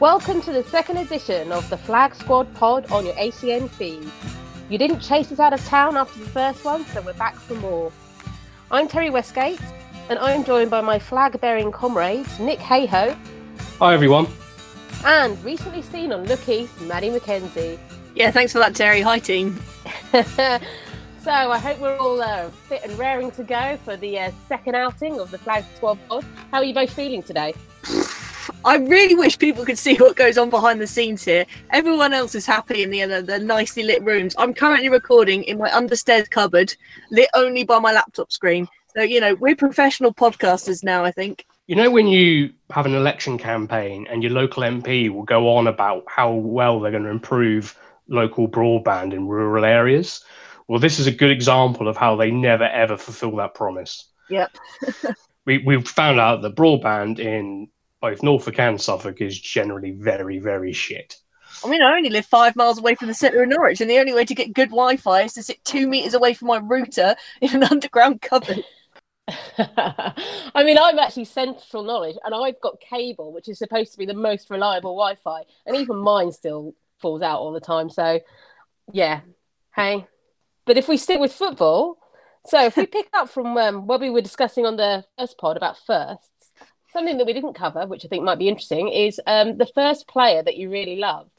Welcome to the second edition of the Flag Squad pod on your ACN feed. You didn't chase us out of town after the first one, so we're back for more. I'm Terry Westgate, and I'm joined by my flag bearing comrades, Nick Hayho. Hi, everyone. And recently seen on Look East, Maddie McKenzie. Yeah, thanks for that, Terry. Hi, team. so I hope we're all uh, fit and raring to go for the uh, second outing of the Flag Squad pod. How are you both feeling today? I really wish people could see what goes on behind the scenes here. Everyone else is happy in the, uh, the nicely lit rooms. I'm currently recording in my understairs cupboard, lit only by my laptop screen. So, you know, we're professional podcasters now, I think. You know, when you have an election campaign and your local MP will go on about how well they're going to improve local broadband in rural areas? Well, this is a good example of how they never ever fulfill that promise. Yep. we, we've found out that broadband in both Norfolk and Suffolk is generally very, very shit. I mean, I only live five miles away from the centre of Norwich, and the only way to get good Wi Fi is to sit two metres away from my router in an underground cupboard. I mean, I'm actually central Norwich, and I've got cable, which is supposed to be the most reliable Wi Fi, and even mine still falls out all the time. So, yeah, hey. But if we stick with football, so if we pick up from um, what we were discussing on the first pod about firsts, something that we didn't cover, which I think might be interesting, is um, the first player that you really loved.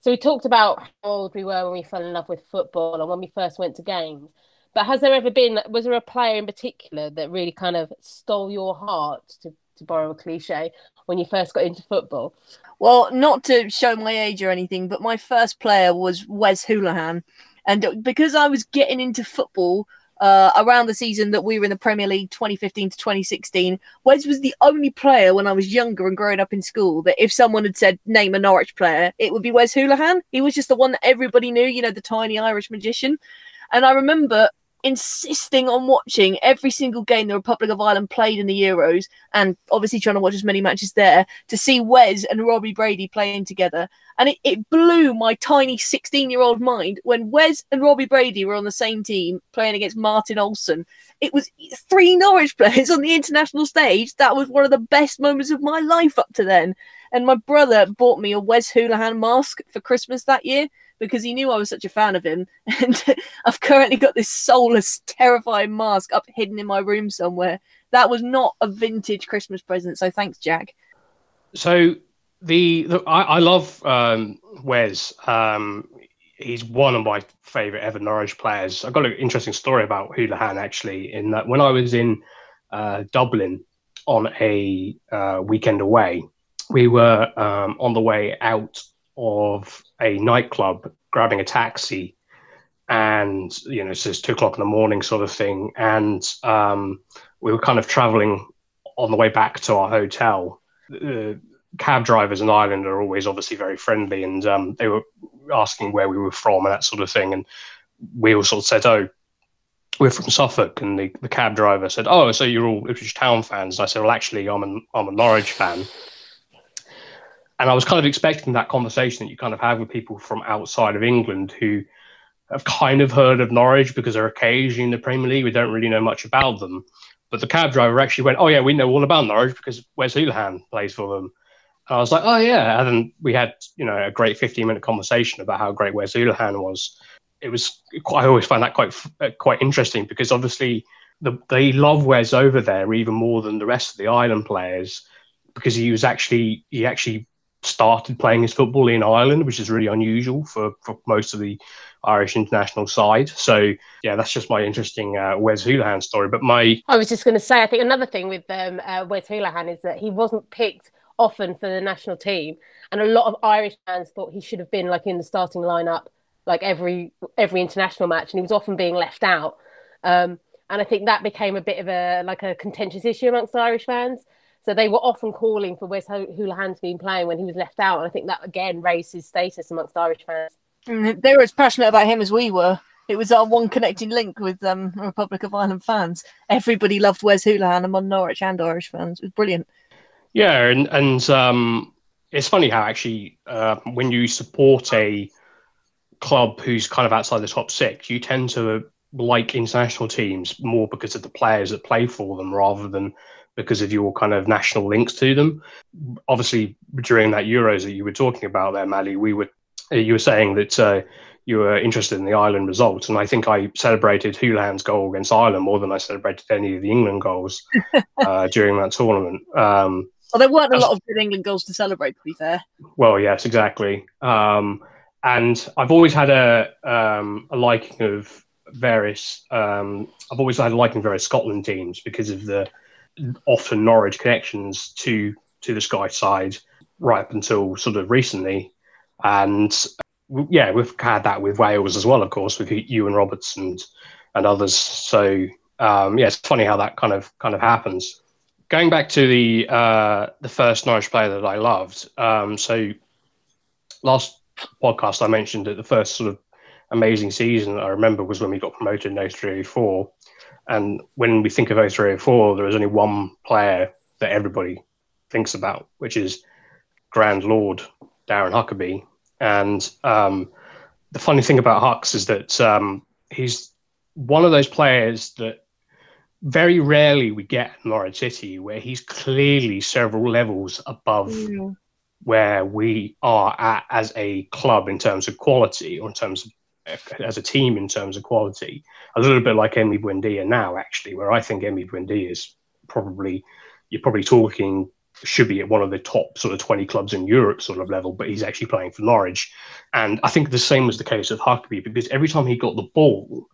So we talked about how old we were when we fell in love with football and when we first went to games. But has there ever been, was there a player in particular that really kind of stole your heart, to, to borrow a cliche, when you first got into football? Well, not to show my age or anything, but my first player was Wes Hoolahan. And because I was getting into football uh, around the season that we were in the Premier League 2015 to 2016, Wes was the only player when I was younger and growing up in school that if someone had said, name a Norwich player, it would be Wes Hoolahan. He was just the one that everybody knew, you know, the tiny Irish magician. And I remember insisting on watching every single game the Republic of Ireland played in the Euros, and obviously trying to watch as many matches there to see Wes and Robbie Brady playing together. And it, it blew my tiny 16 year old mind when Wes and Robbie Brady were on the same team playing against Martin Olsson. It was three Norwich players on the international stage. That was one of the best moments of my life up to then. And my brother bought me a Wes Hoolahan mask for Christmas that year because he knew I was such a fan of him. And I've currently got this soulless, terrifying mask up hidden in my room somewhere. That was not a vintage Christmas present. So thanks, Jack. So the, the I, I, love um, Wes. Um, he's one of my favorite ever Norwich players. I've got an interesting story about Hoolahan actually. In that when I was in uh, Dublin on a uh, weekend away, we were um, on the way out of a nightclub grabbing a taxi and you know it's two o'clock in the morning sort of thing and um, we were kind of traveling on the way back to our hotel cab drivers in ireland are always obviously very friendly and um, they were asking where we were from and that sort of thing and we all sort of said oh we're from Suffolk, and the, the cab driver said, "Oh, so you're all Ipswich Town fans?" And I said, "Well, actually, I'm a I'm a Norwich fan." And I was kind of expecting that conversation that you kind of have with people from outside of England who have kind of heard of Norwich because they're occasionally in the Premier League. We don't really know much about them. But the cab driver actually went, Oh, yeah, we know all about Norwich because Wes Hoolahan plays for them. And I was like, Oh, yeah. And then we had, you know, a great 15 minute conversation about how great Wes Hoolahan was. It was, I always find that quite, uh, quite interesting because obviously the, they love Wes over there even more than the rest of the island players because he was actually, he actually started playing his football in Ireland, which is really unusual for, for most of the Irish international side. So yeah, that's just my interesting uh, Wes Hoolahan story. But my I was just going to say, I think another thing with um, uh, Wes Hoolahan is that he wasn't picked often for the national team, and a lot of Irish fans thought he should have been like in the starting lineup, like every every international match, and he was often being left out. Um, and I think that became a bit of a like a contentious issue amongst Irish fans. So they were often calling for Wes Hoolahan to be playing when he was left out. And I think that again raised his status amongst Irish fans. Mm, they were as passionate about him as we were. It was our one connecting link with um, Republic of Ireland fans. Everybody loved Wes Hoolahan among Norwich and Irish fans. It was brilliant. Yeah, and and um, it's funny how actually uh, when you support a club who's kind of outside the top six, you tend to like international teams more because of the players that play for them rather than because of your kind of national links to them. Obviously, during that Euros that you were talking about there, Maddie, we were you were saying that uh, you were interested in the Ireland results, and I think I celebrated Hoolahan's goal against Ireland more than I celebrated any of the England goals uh, during that tournament. Um, well, there weren't a lot of good England goals to celebrate, to be fair. Well, yes, exactly. Um, and I've always had a um, a liking of various. Um, I've always had a liking of various Scotland teams because of the often Norwich connections to to the Sky side right up until sort of recently, and yeah, we've had that with Wales as well, of course, with Iwan Roberts and and others. So um, yeah, it's funny how that kind of kind of happens. Going back to the uh, the first Norwich player that I loved. Um, so last podcast I mentioned that the first sort of amazing season I remember was when we got promoted in 0304. And when we think of 0304, there is only one player that everybody thinks about, which is Grand Lord Darren Huckerby. And um, the funny thing about Hucks is that um, he's one of those players that very rarely we get in Norwich City where he's clearly several levels above mm. where we are at as a club in terms of quality or in terms of as a team in terms of quality. A little bit like Emi Buendia now, actually, where I think Emi Buendia is probably you're probably talking should be at one of the top sort of 20 clubs in Europe sort of level, but he's actually playing for Norwich. And I think the same was the case of Huckerby because every time he got the ball,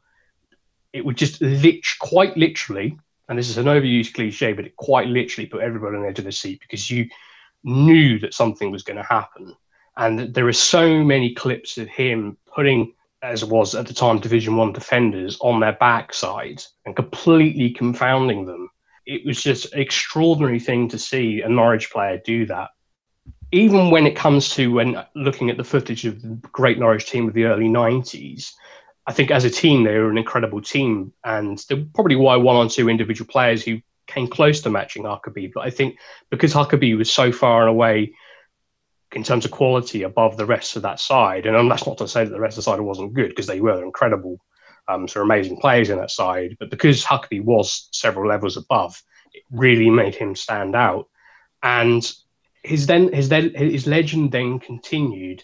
it would just lit- quite literally, and this is an overused cliche, but it quite literally put everybody on the edge of the seat because you knew that something was going to happen. And there are so many clips of him putting as it was at the time Division One defenders on their backside and completely confounding them. It was just an extraordinary thing to see a Norwich player do that. Even when it comes to when looking at the footage of the great Norwich team of the early 90s, I think as a team they were an incredible team, and there probably were one or two individual players who came close to matching Huckerby. But I think because Huckerby was so far and away in terms of quality above the rest of that side. And that's not to say that the rest of the side wasn't good because they were incredible, um, so amazing players in that side. But because Huckerby was several levels above, it really made him stand out. And his then his then his legend then continued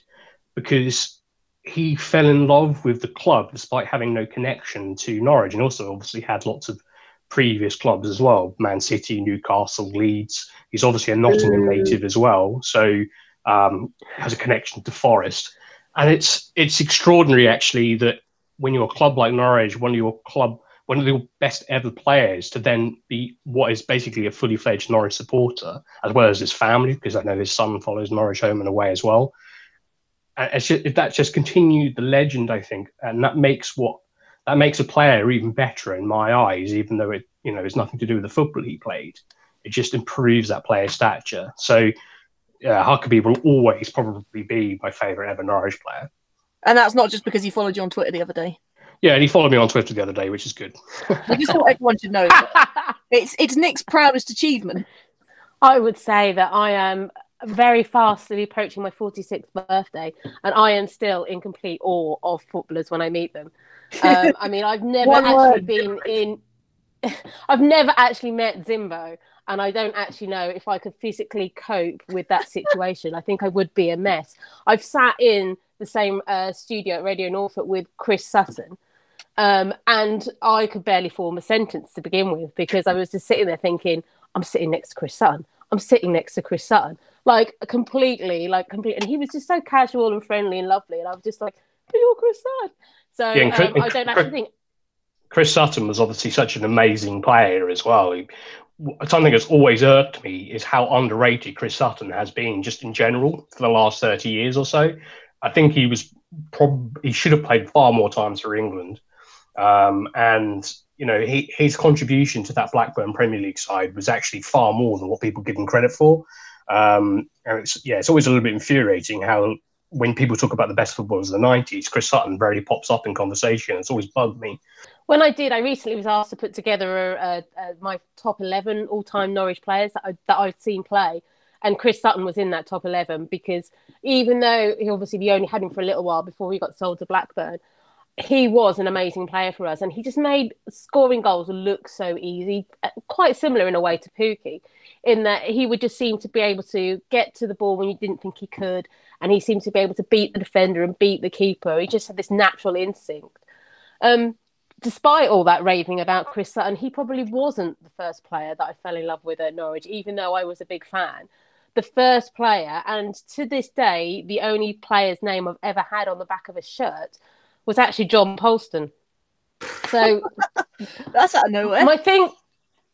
because he fell in love with the club despite having no connection to Norwich, and also obviously had lots of previous clubs as well: Man City, Newcastle, Leeds. He's obviously a Nottingham native as well, so um, has a connection to Forest, and it's it's extraordinary actually that when you're a club like Norwich, one of your club one of the best ever players to then be what is basically a fully fledged Norwich supporter, as well as his family, because I know his son follows Norwich home and away as well. And just, that just continued the legend, I think, and that makes what that makes a player even better in my eyes, even though it you know has nothing to do with the football he played. It just improves that player's stature. So yeah, Huckerby will always probably be my favourite ever Norwich player. And that's not just because he followed you on Twitter the other day. Yeah, and he followed me on Twitter the other day, which is good. I just thought everyone should know. it's it's Nick's proudest achievement. I would say that I am very fastly approaching my 46th birthday, and I am still in complete awe of footballers when I meet them. Um, I mean, I've never actually word. been in. I've never actually met Zimbo, and I don't actually know if I could physically cope with that situation. I think I would be a mess. I've sat in the same uh, studio at Radio Norfolk with Chris Sutton, um, and I could barely form a sentence to begin with because I was just sitting there thinking, I'm sitting next to Chris Sutton. I'm sitting next to Chris Sutton, like completely, like complete. And he was just so casual and friendly and lovely, and I was just like, "But you're Chris Sutton." So yeah, Chris, um, I don't actually think. Chris Sutton was obviously such an amazing player as well. He, something that's always irked me is how underrated Chris Sutton has been just in general for the last 30 years or so. I think he was probably he should have played far more times for England. Um, and you know, he, his contribution to that Blackburn Premier League side was actually far more than what people give him credit for. Um, and it's yeah, it's always a little bit infuriating how when people talk about the best footballers of the 90s, Chris Sutton rarely pops up in conversation. It's always bugged me when I did, I recently was asked to put together a, a, a, my top 11 all time Norwich players that, I, that I'd seen play. And Chris Sutton was in that top 11 because even though he obviously we only had him for a little while before he got sold to Blackburn, he was an amazing player for us, and he just made scoring goals look so easy. Uh, quite similar in a way to Pukki, in that he would just seem to be able to get to the ball when you didn't think he could, and he seemed to be able to beat the defender and beat the keeper. He just had this natural instinct. Um, despite all that raving about Chris Sutton, he probably wasn't the first player that I fell in love with at Norwich, even though I was a big fan. The first player, and to this day, the only player's name I've ever had on the back of a shirt was actually John Polston. So that's out of nowhere. My thing,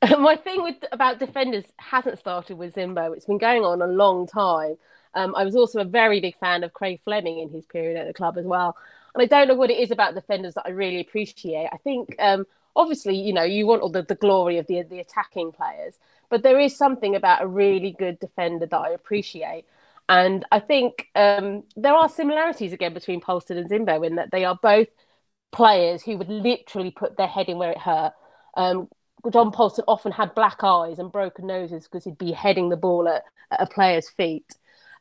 my thing with about defenders hasn't started with Zimbo. It's been going on a long time. Um, I was also a very big fan of Craig Fleming in his period at the club as well. And I don't know what it is about defenders that I really appreciate. I think um, obviously, you know, you want all the, the glory of the the attacking players, but there is something about a really good defender that I appreciate. And I think um, there are similarities again between Polston and Zimbo in that they are both players who would literally put their head in where it hurt. Um, John Polston often had black eyes and broken noses because he'd be heading the ball at, at a player's feet.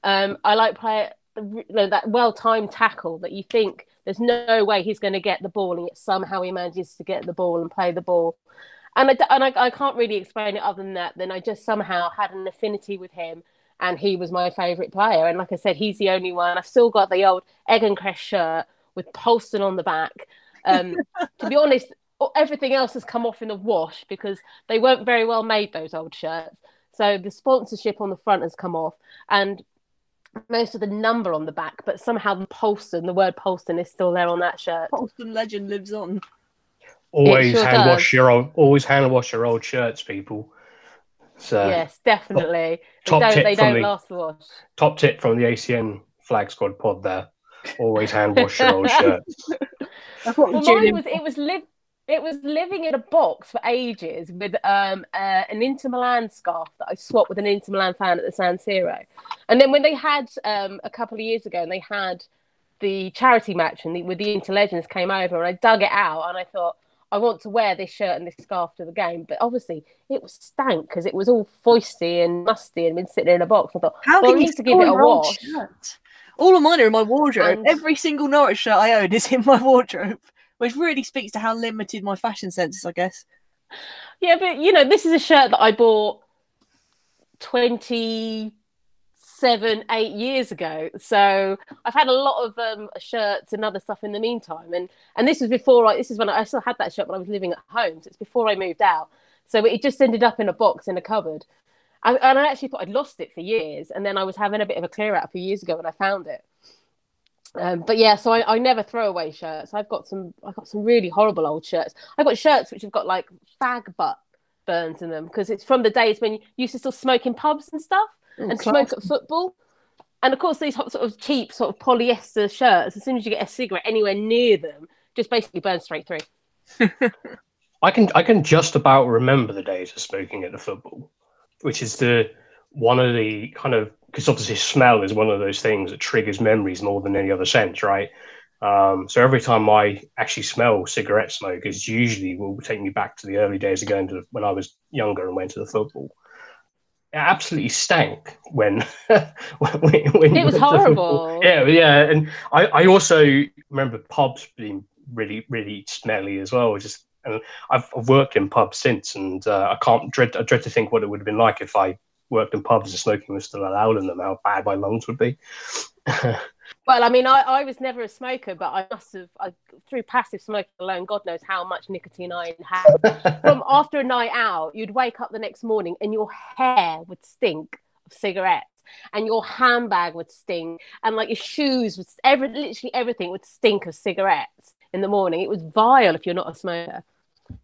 Um, I like player that well-timed tackle that you think there's no way he's going to get the ball, and yet somehow he manages to get the ball and play the ball. And I, and I, I can't really explain it other than that. Then I just somehow had an affinity with him and he was my favourite player. And like I said, he's the only one. I've still got the old Egencrest shirt with Polston on the back. Um, to be honest, everything else has come off in the wash because they weren't very well made, those old shirts. So the sponsorship on the front has come off and most of the number on the back, but somehow the Polston, the word Polston is still there on that shirt. Polston legend lives on. Always sure hand does. wash your old always hand wash your old shirts, people. So yes, definitely. Top, they don't, they don't the, last the wash. Top tip from the ACN Flag Squad pod there. Always hand wash your old shirts. well, mine was it was live it was living in a box for ages with um, uh, an Inter Milan scarf that I swapped with an Inter Milan fan at the San Siro. And then when they had um, a couple of years ago, and they had the charity match and the, with the Inter Legends came over, and I dug it out, and I thought, I want to wear this shirt and this scarf to the game. But obviously, it was stank because it was all foisty and musty and been sitting in a box. I thought, How well, I need to give it a wash. Shirt? All of mine are in my wardrobe. And... Every single Norwich shirt I own is in my wardrobe, which really speaks to how limited my fashion sense is, I guess. Yeah, but you know, this is a shirt that I bought 20 seven, eight years ago. So I've had a lot of um, shirts and other stuff in the meantime. And and this was before I this is when I, I still had that shirt when I was living at home. So it's before I moved out. So it just ended up in a box in a cupboard. I, and I actually thought I'd lost it for years. And then I was having a bit of a clear out a few years ago and I found it. Um, but yeah, so I, I, never throw away shirts. I've got some I've got some really horrible old shirts. I've got shirts which have got like fag butt burns in them because it's from the days when you used to still smoke in pubs and stuff and class. smoke at football. And of course, these sort of cheap sort of polyester shirts, as soon as you get a cigarette anywhere near them, just basically burn straight through. I can I can just about remember the days of smoking at the football, which is the one of the kind of because obviously smell is one of those things that triggers memories more than any other sense, right? Um, so every time I actually smell cigarette smoke, it's usually will take me back to the early days of going to when I was younger and went to the football It absolutely stank when when, when it was horrible. Yeah, yeah, and I, I also remember pubs being really really smelly as well. Just and I've, I've worked in pubs since, and uh, I can't dread I dread to think what it would have been like if I worked in pubs and smoking was still allowed in them. How bad my lungs would be. Well, I mean, I, I was never a smoker, but I must have, I, through passive smoking alone, God knows how much nicotine I had. From after a night out, you'd wake up the next morning and your hair would stink of cigarettes and your handbag would stink and like your shoes would, every, literally everything would stink of cigarettes in the morning. It was vile if you're not a smoker.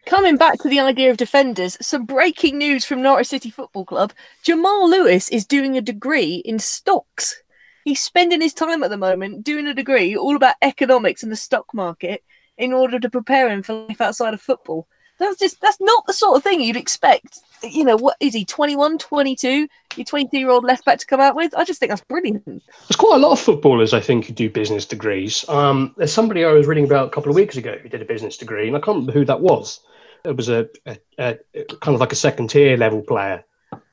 Coming back to the idea of defenders, some breaking news from Norwich City Football Club. Jamal Lewis is doing a degree in stocks. He's spending his time at the moment doing a degree all about economics and the stock market in order to prepare him for life outside of football. That's just that's not the sort of thing you'd expect. You know, what is he 21, 22, your 22 year old left back to come out with? I just think that's brilliant. There's quite a lot of footballers, I think, who do business degrees. Um, there's somebody I was reading about a couple of weeks ago who did a business degree, and I can't remember who that was. It was a, a, a kind of like a second tier level player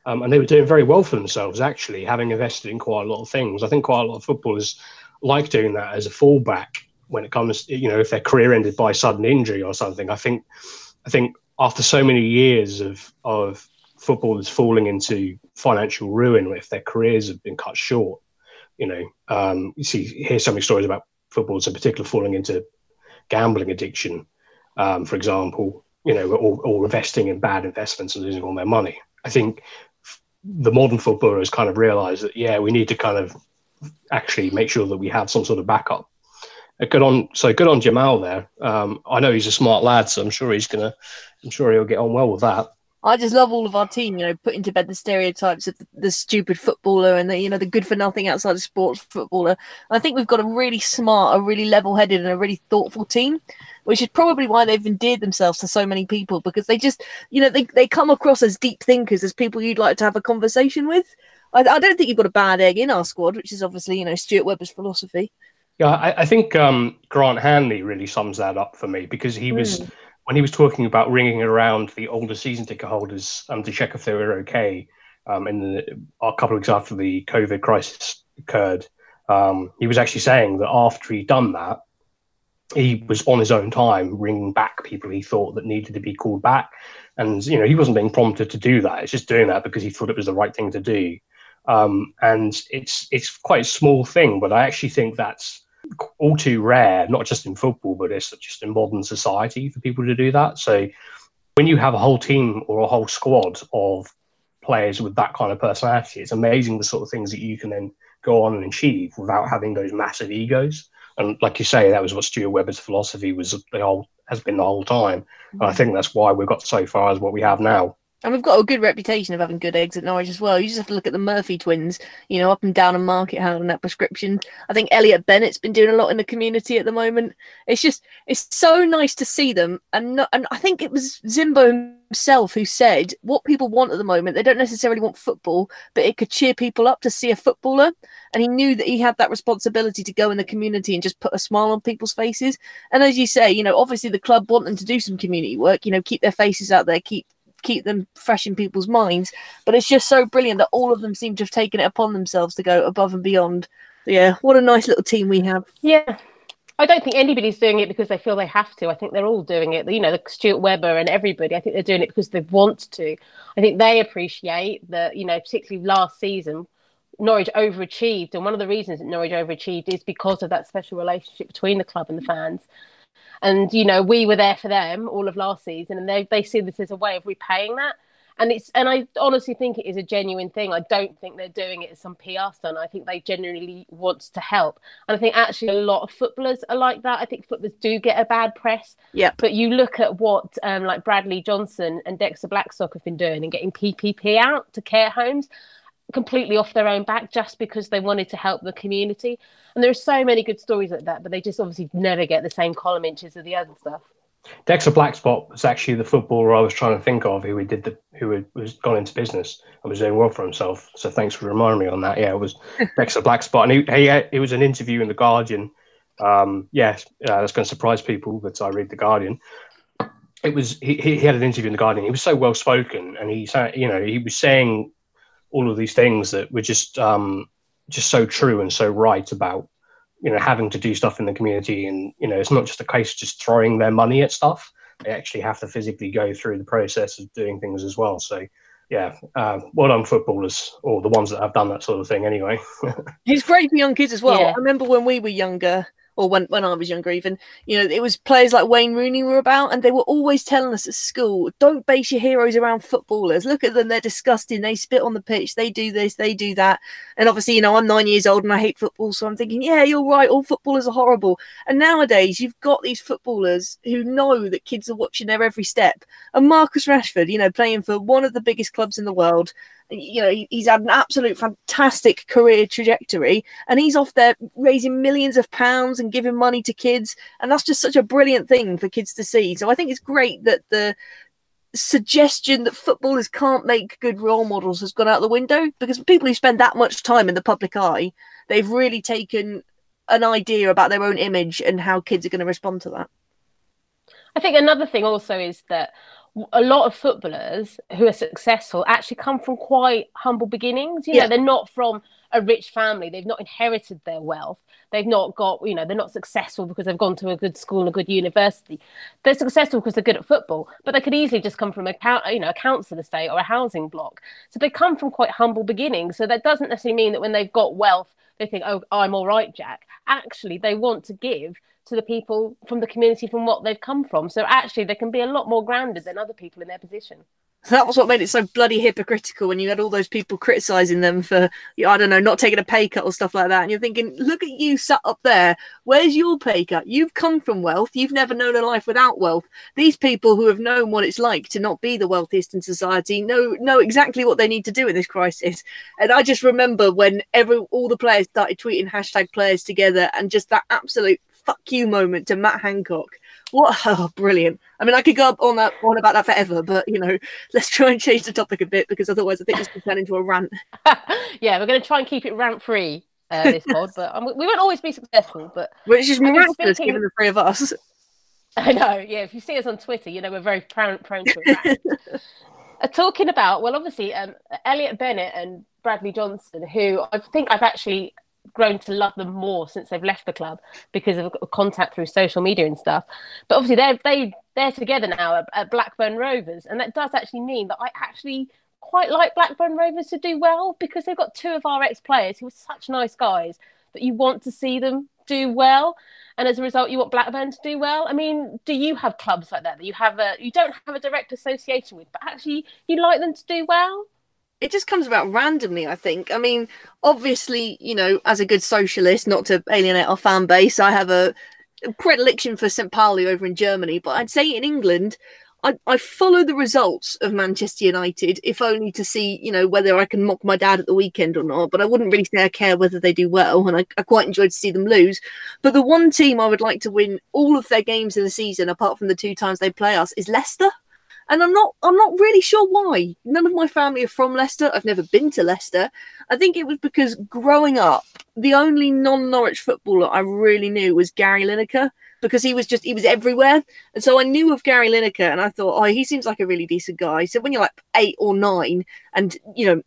um, and they were doing very well for themselves, actually, having invested in quite a lot of things. I think quite a lot of footballers like doing that as a fallback when it comes, you know, if their career ended by sudden injury or something. I think, I think after so many years of of footballers falling into financial ruin if their careers have been cut short, you know, um, you see hear so many stories about footballers in particular falling into gambling addiction, um, for example, you know, or, or investing in bad investments and losing all their money. I think the modern footballer has kind of realized that yeah, we need to kind of actually make sure that we have some sort of backup. Good on, so good on Jamal there. Um, I know he's a smart lad, so I'm sure he's gonna, I'm sure he'll get on well with that. I just love all of our team, you know, putting to bed the stereotypes of the, the stupid footballer and the, you know, the good for nothing outside of sports footballer. And I think we've got a really smart, a really level headed, and a really thoughtful team, which is probably why they've endeared themselves to so many people because they just, you know, they, they come across as deep thinkers, as people you'd like to have a conversation with. I, I don't think you've got a bad egg in our squad, which is obviously, you know, Stuart Webber's philosophy. Yeah, I, I think um, Grant Hanley really sums that up for me because he was. Mm when he was talking about ringing around the older season ticket holders um, to check if they were okay, um, in the, a couple of weeks after the COVID crisis occurred, um, he was actually saying that after he'd done that, he was on his own time ringing back people he thought that needed to be called back, and you know he wasn't being prompted to do that. It's just doing that because he thought it was the right thing to do. Um, and it's it's quite a small thing, but I actually think that's all too rare, not just in football, but it's just in modern society for people to do that. So when you have a whole team or a whole squad of players with that kind of personality, it's amazing the sort of things that you can then go on and achieve without having those massive egos. And like you say, that was what Stuart Webber's philosophy was the whole has been the whole time. And I mm. think that's why we've got so far as what we have now. And we've got a good reputation of having good eggs at Norwich as well. You just have to look at the Murphy twins, you know, up and down and market having that prescription. I think Elliot Bennett's been doing a lot in the community at the moment. It's just it's so nice to see them. And not, and I think it was Zimbo himself who said what people want at the moment, they don't necessarily want football, but it could cheer people up to see a footballer. And he knew that he had that responsibility to go in the community and just put a smile on people's faces. And as you say, you know, obviously the club want them to do some community work, you know, keep their faces out there, keep keep them fresh in people's minds. But it's just so brilliant that all of them seem to have taken it upon themselves to go above and beyond. Yeah, what a nice little team we have. Yeah. I don't think anybody's doing it because they feel they have to. I think they're all doing it. You know, the Stuart Webber and everybody. I think they're doing it because they want to. I think they appreciate that. You know, particularly last season, Norwich overachieved, and one of the reasons that Norwich overachieved is because of that special relationship between the club and the fans. And you know, we were there for them all of last season, and they they see this as a way of repaying that. And it's and I honestly think it is a genuine thing. I don't think they're doing it as some PR stunt. I think they genuinely want to help. And I think actually a lot of footballers are like that. I think footballers do get a bad press. Yeah. But you look at what um, like Bradley Johnson and Dexter Blackstock have been doing and getting PPE out to care homes completely off their own back just because they wanted to help the community. And there are so many good stories like that, but they just obviously never get the same column inches of the other stuff. Dexter Blackstock was actually the footballer I was trying to think of who did the who had, was gone into business and was doing well for himself. So thanks for reminding me on that. Yeah, it was Dexter Blackstock, and he, he it was an interview in the Guardian. Um, yes, uh, that's going to surprise people that I read the Guardian. It was he, he had an interview in the Guardian. He was so well spoken, and he said you know he was saying all of these things that were just um, just so true and so right about you know having to do stuff in the community. And you know it's not just a case of just throwing their money at stuff. They actually have to physically go through the process of doing things as well. So yeah uh, well done footballers or the ones that have done that sort of thing anyway. It's great for young kids as well. Yeah. i remember when we were younger or when, when I was younger, even, you know, it was players like Wayne Rooney were about, and they were always telling us at school, don't base your heroes around footballers. Look at them, they're disgusting. They spit on the pitch, they do this, they do that. And obviously, you know, I'm nine years old and I hate football, so I'm thinking, yeah, you're right, all footballers are horrible. And nowadays, you've got these footballers who know that kids are watching their every step. And Marcus Rashford, you know, playing for one of the biggest clubs in the world, you know, he's had an absolute fantastic career trajectory and he's off there raising millions of pounds and giving money to kids. And that's just such a brilliant thing for kids to see. So I think it's great that the suggestion that footballers can't make good role models has gone out the window because people who spend that much time in the public eye, they've really taken an idea about their own image and how kids are going to respond to that. I think another thing also is that a lot of footballers who are successful actually come from quite humble beginnings. You know, Yeah. they're not from a rich family. They've not inherited their wealth. They've not got, you know, they're not successful because they've gone to a good school and a good university. They're successful because they're good at football, but they could easily just come from a, you know, a council estate or a housing block. So they come from quite humble beginnings. So that doesn't necessarily mean that when they've got wealth, they think, oh, I'm all right, Jack. Actually, they want to give to the people from the community from what they've come from. So actually, they can be a lot more grounded than other people in their position. That was what made it so bloody hypocritical when you had all those people criticizing them for, I don't know, not taking a pay cut or stuff like that. And you're thinking, look at you sat up there. Where's your pay cut? You've come from wealth. You've never known a life without wealth. These people who have known what it's like to not be the wealthiest in society know know exactly what they need to do in this crisis. And I just remember when every all the players started tweeting hashtag players together and just that absolute fuck you moment to Matt Hancock. What oh, brilliant. I mean I could go on that on about that forever, but you know, let's try and change the topic a bit because otherwise I think this could turn into a rant. yeah, we're going to try and keep it rant free. Uh, this pod, but um, we won't always be successful. But Which is miraculous speaking- given the three of us. I know, yeah. If you see us on Twitter, you know we're very prone, prone to rant. uh, talking about well, obviously, um, Elliot Bennett and Bradley Johnson, who I think I've actually grown to love them more since they've left the club because of contact through social media and stuff. But obviously, they're they they're together now at, Blackburn Rovers, and that does actually mean that I actually quite like Blackburn Rovers to do well because they've got two of our ex players who are such nice guys that you want to see them do well. And as a result you want blackburn to do well. I mean do you have clubs like that that you have a you don't have a direct association with but actually you like them to do well It just comes about randomly, I think. I mean, obviously, you know, as a good socialist, not to alienate our fan base, I have a predilection for St. Pauli over in Germany, but I'd say in England, I, I follow the results of Manchester United, if only to see, you know, whether I can mock my dad at the weekend or not. But I wouldn't really say I care whether they do well, and I, I quite enjoyed to see them lose. But the one team I would like to win all of their games in the season, apart from the two times they play us, is Leicester. And I'm not I'm not really sure why. None of my family are from Leicester. I've never been to Leicester. I think it was because growing up, the only non-Norwich footballer I really knew was Gary Lineker because he was just he was everywhere. And so I knew of Gary Lineker and I thought, oh, he seems like a really decent guy. So when you're like eight or nine and you know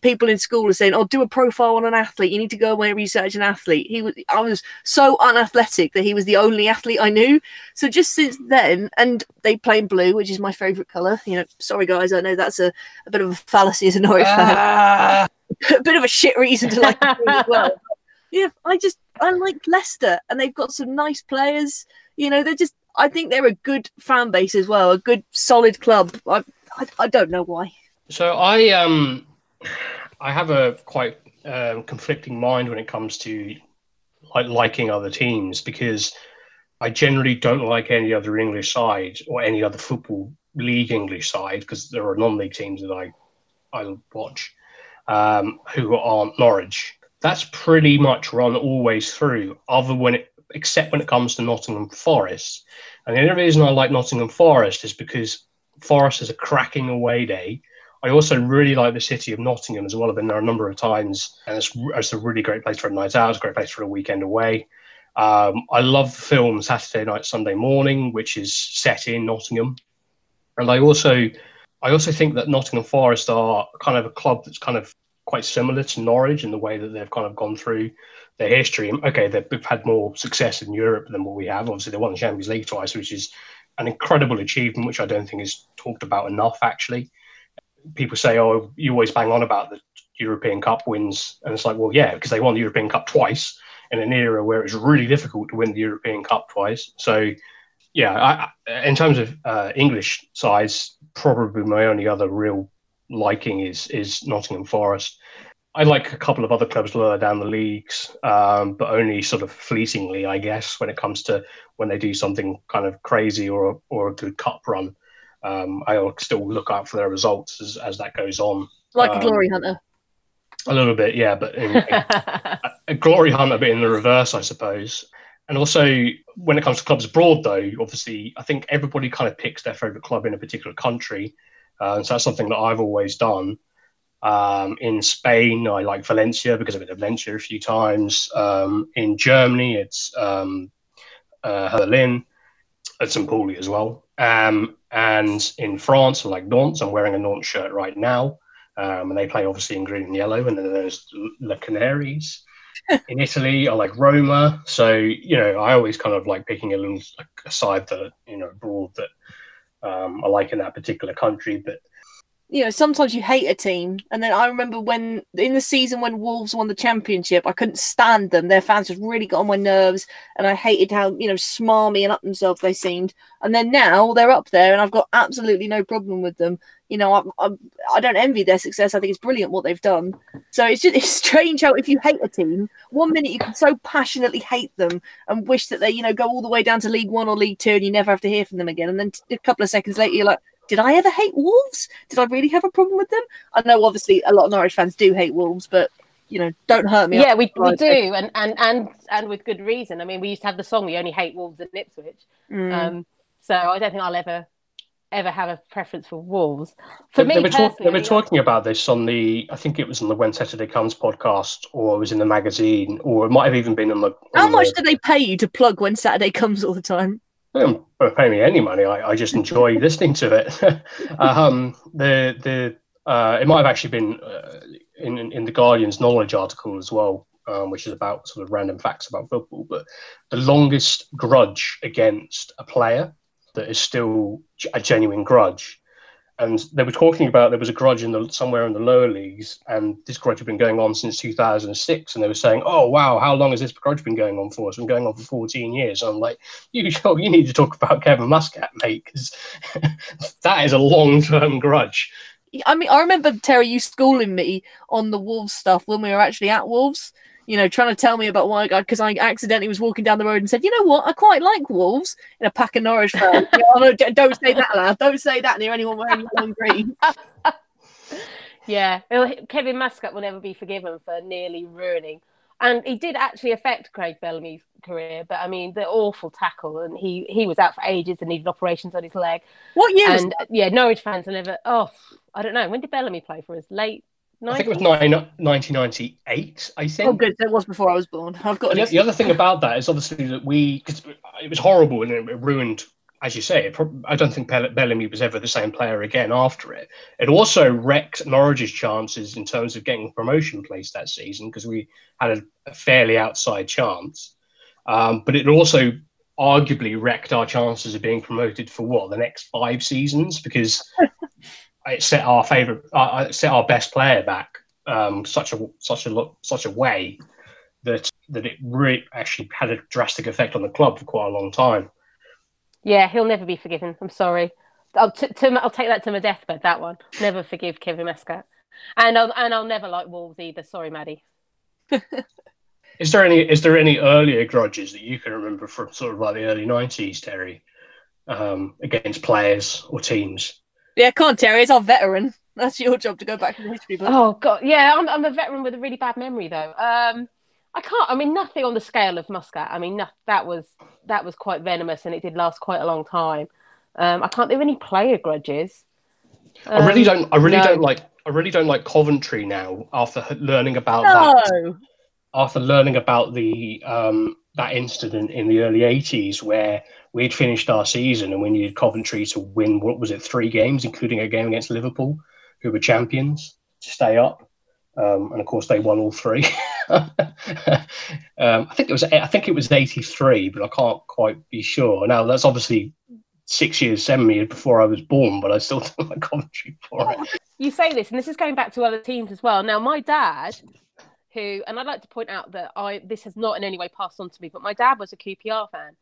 people in school are saying, "Oh, do a profile on an athlete. You need to go away and research an athlete." He was, I was so unathletic that he was the only athlete I knew. So just since then, and they play in blue, which is my favourite colour. You know, sorry guys, I know that's a, a bit of a fallacy as a Norwich fan, Ah, a bit of a shit reason to like the team as well. Yeah, I just I like Leicester, and they've got some nice players. You know, they're just. I think they're a good fan base as well, a good solid club. I I, I don't know why. so I um I have a quite um, conflicting mind when it comes to like liking other teams because I generally don't like any other English side or any other football league English side because there are non-league teams that I I watch um, who aren't Norwich. That's pretty much run always through, other when it except when it comes to Nottingham Forest. And the only reason I like Nottingham Forest is because Forest is a cracking away day. I also really like the city of Nottingham as well. I've been there a number of times, and it's, it's a really great place for a night out. It's a great place for a weekend away. Um, I love the film Saturday Night, Sunday Morning, which is set in Nottingham, and I also, I also think that Nottingham Forest are kind of a club that's kind of quite similar to Norwich in the way that they've kind of gone through their history. Okay, they've had more success in Europe than what we have. Obviously, they won the Champions League twice, which is an incredible achievement, which I don't think is talked about enough. Actually, people say, "Oh, you always bang on about the European Cup wins," and it's like, well, yeah, because they won the European Cup twice in an era where it was really difficult to win the European Cup twice. So, yeah, I, in terms of uh, English sides, probably my only other real liking is is Nottingham Forest. I like a couple of other clubs lower down the leagues, um, but only sort of fleetingly, I guess, when it comes to when they do something kind of crazy or or a good cup run. Um, I'll still look out for their results as, as that goes on. Like a Um, glory hunter. A little bit, yeah, but in, a glory hunter, a bit in the reverse, I suppose. And also, when it comes to clubs abroad, though, obviously, I think everybody kind of picks their favourite club in a particular country. Uh, and so that's something that I've always done. Um, in Spain, I like Valencia because I've been to Valencia a few times. Um, in Germany, it's um, uh, Berlin, and St. Pauli as well. Um, and in France, like Nantes, I'm wearing a Nantes shirt right now. Um, and they play obviously in green and yellow. And then there's Le Canaries. in Italy, I like Roma. So, you know, I always kind of like picking a little like, a side that, you know, broad that um, I like in that particular country. But you know, sometimes you hate a team. And then I remember when in the season when Wolves won the championship, I couldn't stand them. Their fans just really got on my nerves, and I hated how you know smarmy and up themselves they seemed. And then now they're up there, and I've got absolutely no problem with them. You know, I, I, I don't envy their success. I think it's brilliant what they've done. So it's just it's strange how if you hate a team, one minute you can so passionately hate them and wish that they you know go all the way down to League One or League Two, and you never have to hear from them again. And then a couple of seconds later, you're like did I ever hate Wolves? Did I really have a problem with them? I know obviously a lot of Norwich fans do hate Wolves, but you know, don't hurt me. Yeah, we, we do, and, and and and with good reason. I mean, we used to have the song "We Only Hate Wolves and Ipswich," mm. um, so I don't think I'll ever ever have a preference for Wolves. For they, me, they were, talk, they were talking about this on the, I think it was on the When Saturday Comes podcast, or it was in the magazine, or it might have even been on the. On How much the... do they pay you to plug When Saturday Comes all the time? Don't pay me any money. I, I just enjoy listening to it. um, the the uh, it might have actually been uh, in in the Guardian's knowledge article as well, um, which is about sort of random facts about football. But the longest grudge against a player that is still a genuine grudge and they were talking about there was a grudge in the somewhere in the lower leagues, and this grudge had been going on since 2006. And they were saying, "Oh wow, how long has this grudge been going on for? It's been going on for 14 years." And I'm like, "You, oh, you need to talk about Kevin Muscat, mate, because that is a long-term grudge." I mean, I remember Terry, you schooling me on the Wolves stuff when we were actually at Wolves you know, trying to tell me about why, because I accidentally was walking down the road and said, you know what, I quite like wolves in a pack of Norwich fans. no, don't say that, lad. Don't say that near anyone wearing long green. yeah, Kevin Muscat will never be forgiven for nearly ruining. And he did actually affect Craig Bellamy's career, but I mean, the awful tackle, and he he was out for ages and needed operations on his leg. What year? And yeah, Norwich fans are never. Oh, I don't know. When did Bellamy play for us? Late 90s? I think it was nine, 1998, I think. Oh, good. That was before I was born. I've got the, the, other thing about that is obviously that we, because it was horrible and it ruined, as you say, it, I don't think Bellamy was ever the same player again after it. It also wrecked Norwich's chances in terms of getting promotion place that season because we had a, a, fairly outside chance. Um, but it also arguably wrecked our chances of being promoted for what, the next five seasons? Because it set our favorite, uh, set our best player back um, such a such a such a way that that it really actually had a drastic effect on the club for quite a long time. Yeah, he'll never be forgiven. I'm sorry. I'll, t- to, I'll take that to my deathbed. That one. Never forgive Kevin Muscat, and I'll and I'll never like Wolves either. Sorry, Maddie. is there any is there any earlier grudges that you can remember from sort of like the early nineties, Terry, um, against players or teams? Yeah, come on, Terry. It's our veteran. That's your job to go back to the history book. Oh god, yeah. I'm, I'm a veteran with a really bad memory though. Um, I can't. I mean, nothing on the scale of Muscat. I mean, no, that was that was quite venomous, and it did last quite a long time. Um, I can't think of any player grudges. Um, I really um, don't. I really no. don't like. I really don't like Coventry now. After learning about no. that, after learning about the um, that incident in the early '80s, where we'd finished our season and we needed Coventry to win, what was it, three games, including a game against Liverpool, who were champions, to stay up. Um, and of course, they won all three. um, I think it was I think it was eighty three, but I can't quite be sure. Now that's obviously six years, seven years before I was born, but I still don't like Coventry for it. You say this, and this is going back to other teams as well. Now, my dad, who, and I'd like to point out that I this has not in any way passed on to me, but my dad was a QPR fan,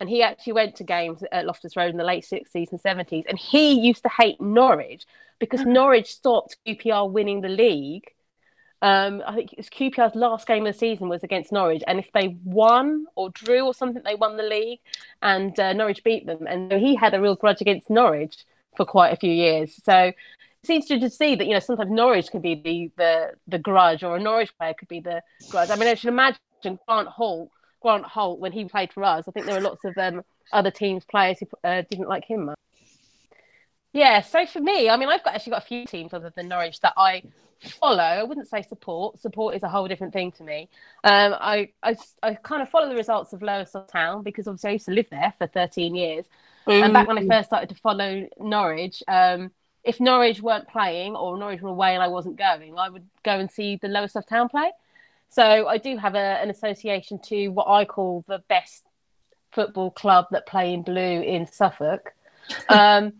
and he actually went to games at Loftus Road in the late 60s and 70s. And he used to hate Norwich because mm-hmm. Norwich stopped QPR winning the league. Um, I think it was QPR's last game of the season was against Norwich, and if they won or drew or something, they won the league, and uh, Norwich beat them. And so he had a real grudge against Norwich for quite a few years. So it's interesting to see that you know sometimes Norwich can be the the the grudge, or a Norwich player could be the grudge. I mean, I should imagine Grant Holt Grant Holt when he played for us. I think there were lots of um, other teams players who uh, didn't like him much. Yeah, so for me, I mean, I've got actually got a few teams other than Norwich that I follow. I wouldn't say support. Support is a whole different thing to me. Um, I, I, I kind of follow the results of Lowestoft Town because obviously I used to live there for 13 years. Mm. And back when I first started to follow Norwich, um, if Norwich weren't playing or Norwich were away and I wasn't going, I would go and see the Lowestoft Town play. So I do have a, an association to what I call the best football club that play in blue in Suffolk. Um,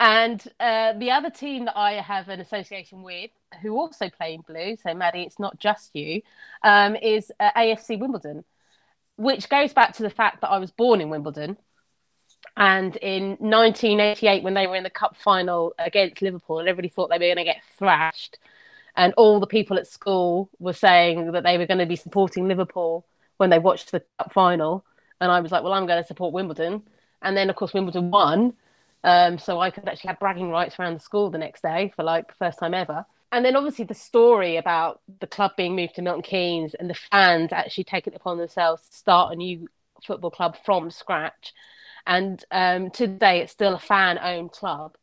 and uh, the other team that I have an association with, who also play in blue, so Maddie, it's not just you, um, is uh, AFC Wimbledon, which goes back to the fact that I was born in Wimbledon. And in 1988, when they were in the cup final against Liverpool, and everybody thought they were going to get thrashed, and all the people at school were saying that they were going to be supporting Liverpool when they watched the cup final, and I was like, well, I'm going to support Wimbledon. And then, of course, Wimbledon won, um, so I could actually have bragging rights around the school the next day for like the first time ever. And then obviously the story about the club being moved to Milton Keynes and the fans actually taking it upon themselves to start a new football club from scratch. And um, today it's still a fan owned club.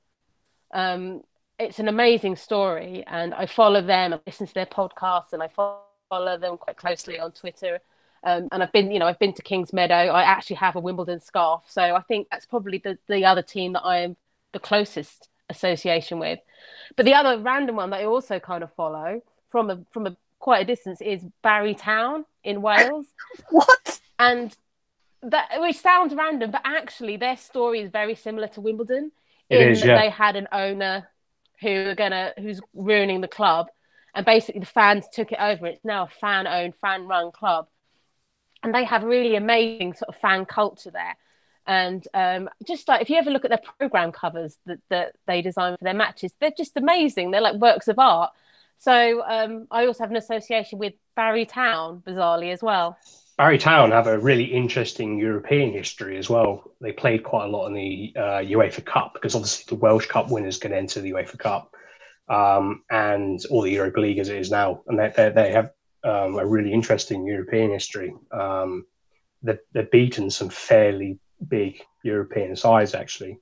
Um, it's an amazing story. And I follow them, I listen to their podcasts, and I follow them quite closely on Twitter um, and I've been, you know, I've been to Kingsmeadow. I actually have a Wimbledon scarf, so I think that's probably the the other team that I am the closest association with. But the other random one that I also kind of follow from a from a quite a distance is Barry Town in Wales. what? And that which sounds random, but actually their story is very similar to Wimbledon. It in is, that yeah. they had an owner who are gonna who's ruining the club, and basically the fans took it over. It's now a fan owned, fan run club and they have really amazing sort of fan culture there. And um, just like if you ever look at their program covers that, that they design for their matches, they're just amazing. They're like works of art. So um, I also have an association with Barry Town, bizarrely as well. Barry Town have a really interesting European history as well. They played quite a lot in the uh, UEFA Cup because obviously the Welsh Cup winners can enter the UEFA Cup um, and all the Europa League as it is now, and they, they, they have um, a really interesting European history. Um, they've, they've beaten some fairly big European sides, actually.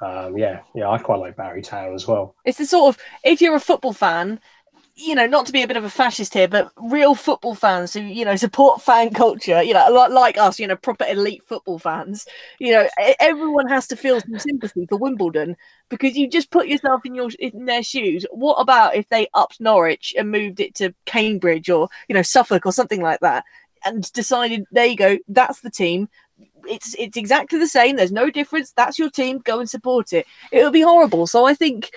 Um, yeah, yeah, I quite like Barry Town as well. It's the sort of if you're a football fan, you know, not to be a bit of a fascist here, but real football fans who, you know, support fan culture, you know, like, like us, you know, proper elite football fans, you know, everyone has to feel some sympathy for Wimbledon because you just put yourself in your in their shoes. What about if they upped Norwich and moved it to Cambridge or, you know, Suffolk or something like that and decided, there you go, that's the team. It's it's exactly the same. There's no difference. That's your team. Go and support it. It would be horrible. So I think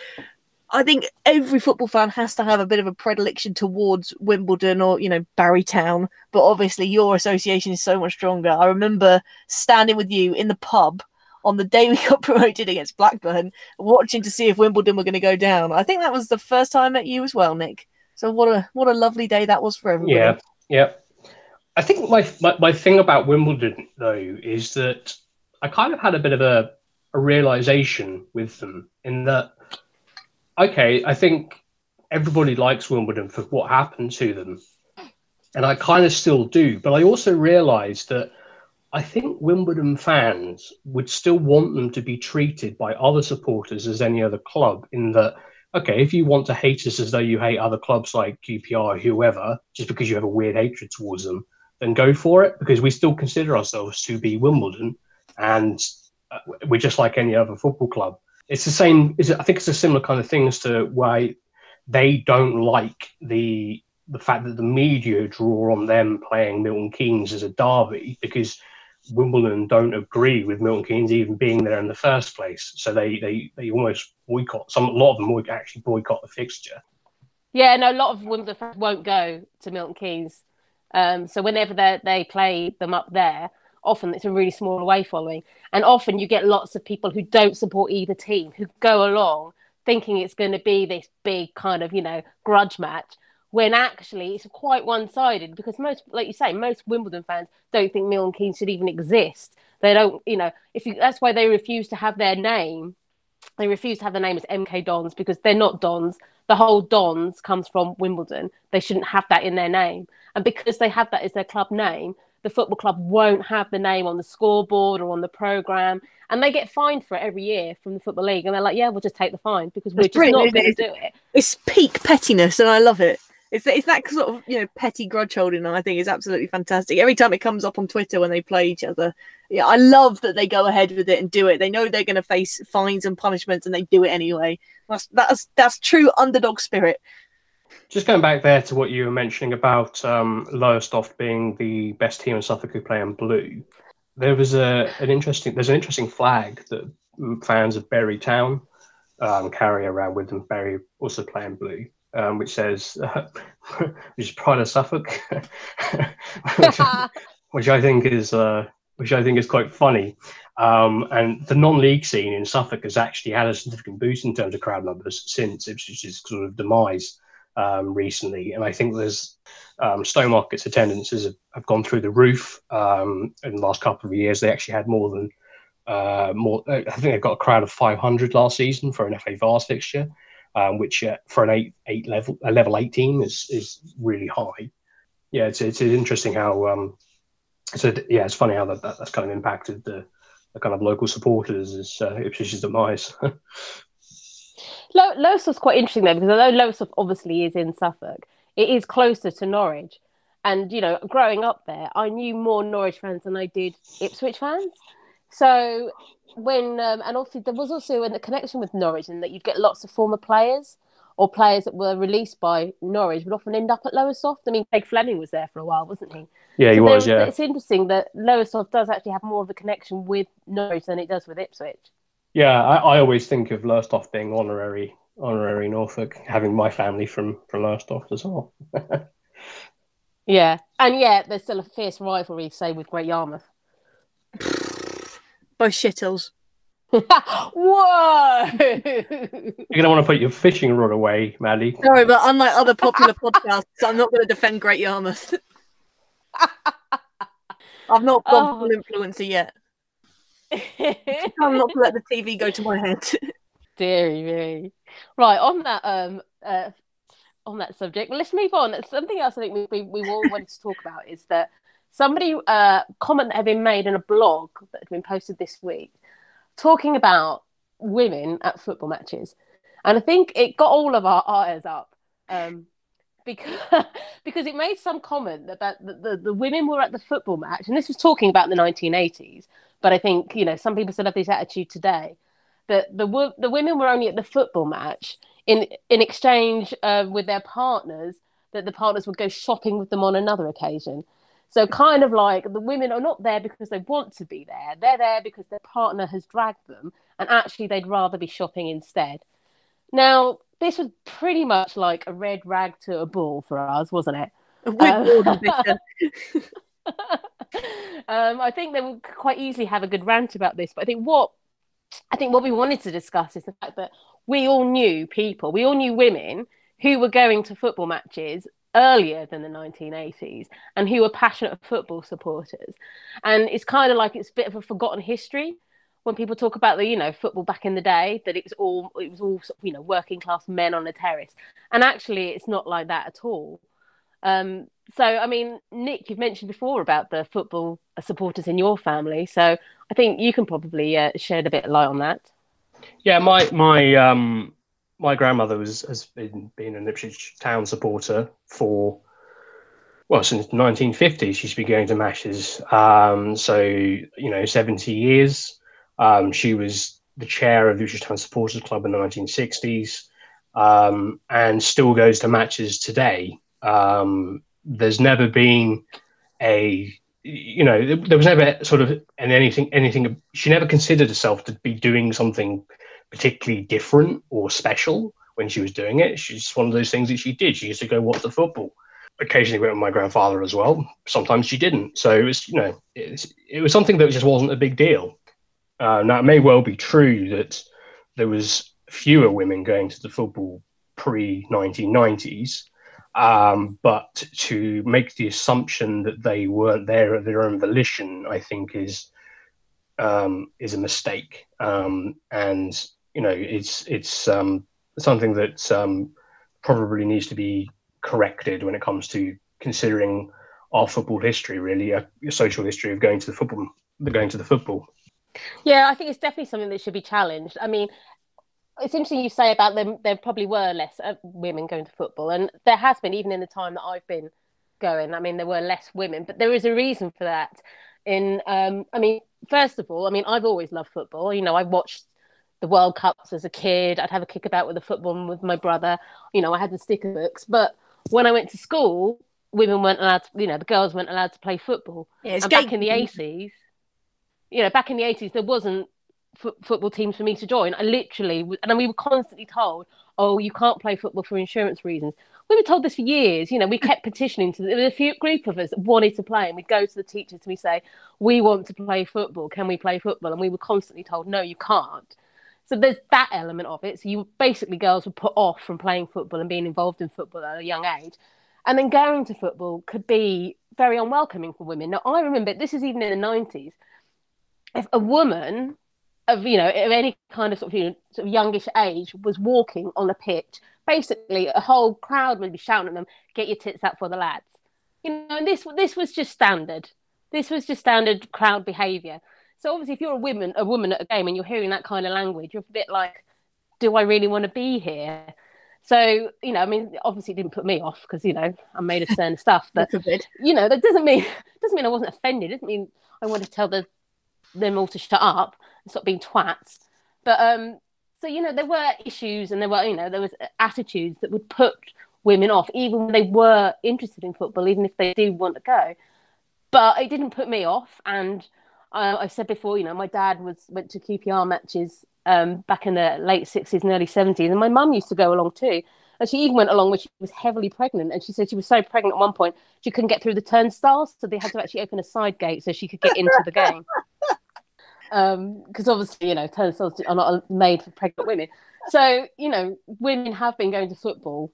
I think every football fan has to have a bit of a predilection towards Wimbledon or, you know, Barry Town. But obviously, your association is so much stronger. I remember standing with you in the pub on the day we got promoted against Blackburn, watching to see if Wimbledon were going to go down. I think that was the first time I met you as well, Nick. So what a what a lovely day that was for everybody. Yeah, yeah. I think my, my, my thing about Wimbledon though is that I kind of had a bit of a, a realization with them in that okay, I think everybody likes Wimbledon for what happened to them. And I kind of still do. But I also realized that I think Wimbledon fans would still want them to be treated by other supporters as any other club, in that, okay, if you want to hate us as though you hate other clubs like QPR or whoever, just because you have a weird hatred towards them, then go for it, because we still consider ourselves to be Wimbledon and uh, we're just like any other football club it's the same. Is I think it's a similar kind of thing as to why they don't like the the fact that the media draw on them playing Milton Keynes as a derby because Wimbledon don't agree with Milton Keynes even being there in the first place. So they they, they almost boycott. Some a lot of them would actually boycott the fixture. Yeah, no, a lot of Wimbledon won't go to Milton Keynes. Um, so whenever they they play them up there, often it's a really small away following. And often you get lots of people who don't support either team who go along thinking it's going to be this big kind of, you know, grudge match when actually it's quite one sided because most, like you say, most Wimbledon fans don't think Milton Keynes should even exist. They don't, you know, if you, that's why they refuse to have their name. They refuse to have the name as MK Dons because they're not Dons. The whole Dons comes from Wimbledon. They shouldn't have that in their name. And because they have that as their club name, the football club won't have the name on the scoreboard or on the program, and they get fined for it every year from the football league, and they're like, "Yeah, we'll just take the fine because we're That's just not going to do it." It's peak pettiness, and I love it. It's, it's that sort of you know petty grudge holding. I think is absolutely fantastic. Every time it comes up on Twitter when they play each other, yeah, I love that they go ahead with it and do it. They know they're going to face fines and punishments, and they do it anyway. That's that's that's true underdog spirit. Just going back there to what you were mentioning about um, Lowestoft being the best team in Suffolk who play in blue, there was a an interesting there's an interesting flag that fans of Barry Town um, carry around with them. Barry also play in blue, um, which says uh, which is Pride of Suffolk, which, which I think is uh, which I think is quite funny. Um, and the non-league scene in Suffolk has actually had a significant boost in terms of crowd numbers since Ipswich's sort of demise um, recently. And I think there's um, Stowmarket's attendances have, have, gone through the roof um, in the last couple of years. They actually had more than uh, more. I think they've got a crowd of 500 last season for an FA Vase fixture, um, which uh, for an eight eight level a level 18 is is really high. Yeah, it's it's interesting how. Um, so yeah, it's funny how that, that that's kind of impacted the, the kind of local supporters as uh, Ipswich's demise. Lowestoft's quite interesting though, because although Lowestoft obviously is in Suffolk, it is closer to Norwich. And, you know, growing up there, I knew more Norwich fans than I did Ipswich fans. So when, um, and obviously there was also in the connection with Norwich in that you'd get lots of former players or players that were released by Norwich would often end up at Lowestoft. I mean, Craig Fleming was there for a while, wasn't he? Yeah, he was, there, yeah. It's interesting that Lowestoft does actually have more of a connection with Norwich than it does with Ipswich. Yeah, I, I always think of Lowestoft being honorary honorary Norfolk, having my family from from Lowestoft as well. yeah, and yeah, there's still a fierce rivalry, say, with Great Yarmouth. Both shittles. Whoa! You're gonna want to put your fishing rod away, Maddie. Sorry, but unlike other popular podcasts, I'm not going to defend Great Yarmouth. I've not gone Oh. full influencer yet. I'm not to let the TV go to my head. Deary me. Right on that um uh, on that subject, let's move on. Something else I think we we, we all wanted to talk about is that somebody uh comment that had been made in a blog that had been posted this week talking about women at football matches, and I think it got all of our eyes up. Um, because because it made some comment that the, the, the women were at the football match, and this was talking about the 1980s. But I think you know some people still have this attitude today that the the women were only at the football match in in exchange uh, with their partners that the partners would go shopping with them on another occasion. So kind of like the women are not there because they want to be there; they're there because their partner has dragged them, and actually they'd rather be shopping instead. Now this was pretty much like a red rag to a bull for us, wasn't it? Um. um, I think they would quite easily have a good rant about this, but I think what I think what we wanted to discuss is the fact that we all knew people, we all knew women who were going to football matches earlier than the 1980s and who were passionate football supporters. And it's kind of like it's a bit of a forgotten history when people talk about the, you know, football back in the day, that it was all it was all you know, working class men on a terrace. And actually it's not like that at all. Um, so, I mean, Nick, you've mentioned before about the football supporters in your family. So I think you can probably uh, shed a bit of light on that. Yeah, my my um my grandmother was has been been an Ipswich Town supporter for well since 1950. She's been going to matches. Um, so you know, 70 years. Um, she was the chair of Ipswich Town Supporters Club in the 1960s, um, and still goes to matches today. Um, there's never been a you know there was never sort of an anything anything she never considered herself to be doing something particularly different or special when she was doing it. She's one of those things that she did. She used to go watch the football. Occasionally went with my grandfather as well. Sometimes she didn't. So it was you know it was, it was something that just wasn't a big deal. Uh, now it may well be true that there was fewer women going to the football pre 1990s um, but to make the assumption that they weren't there at their own volition, I think is um, is a mistake. Um, and you know, it's it's um, something that um, probably needs to be corrected when it comes to considering our football history, really, a, a social history of going to the football, going to the football. Yeah, I think it's definitely something that should be challenged. I mean, it's interesting you say about them. There probably were less uh, women going to football, and there has been even in the time that I've been going. I mean, there were less women, but there is a reason for that. In, um, I mean, first of all, I mean, I've always loved football. You know, I watched the World Cups as a kid. I'd have a kick about with the football with my brother. You know, I had the sticker books. But when I went to school, women weren't allowed. To, you know, the girls weren't allowed to play football. Yeah, and gay- back in the eighties, you know, back in the eighties, there wasn't f- football teams for me to join. I literally, and we were constantly told, "Oh, you can't play football for insurance reasons." We were told this for years. You know, we kept petitioning to. A few group of us that wanted to play, and we'd go to the teachers and we say, "We want to play football. Can we play football?" And we were constantly told, "No, you can't." So there's that element of it. So you basically girls were put off from playing football and being involved in football at a young age, and then going to football could be very unwelcoming for women. Now I remember this is even in the '90s. If a woman of you know of any kind of sort of, you know, sort of youngish age was walking on a pitch, basically a whole crowd would be shouting at them, "Get your tits out for the lads!" You know, and this this was just standard. This was just standard crowd behaviour. So obviously, if you're a woman, a woman at a game, and you're hearing that kind of language, you're a bit like, "Do I really want to be here?" So you know, I mean, obviously, it didn't put me off because you know I'm made of certain stuff, but you know that doesn't mean doesn't mean I wasn't offended. It doesn't mean I want to tell the them all to shut up stop being twats. But um, so you know there were issues and there were you know there was attitudes that would put women off even when they were interested in football, even if they do want to go. But it didn't put me off, and uh, I said before, you know, my dad was went to QPR matches um, back in the late sixties and early seventies, and my mum used to go along too. And she even went along when she was heavily pregnant. And she said she was so pregnant at one point she couldn't get through the turnstiles, so they had to actually open a side gate so she could get into the game. Because um, obviously, you know, turnstiles are not made for pregnant women. So, you know, women have been going to football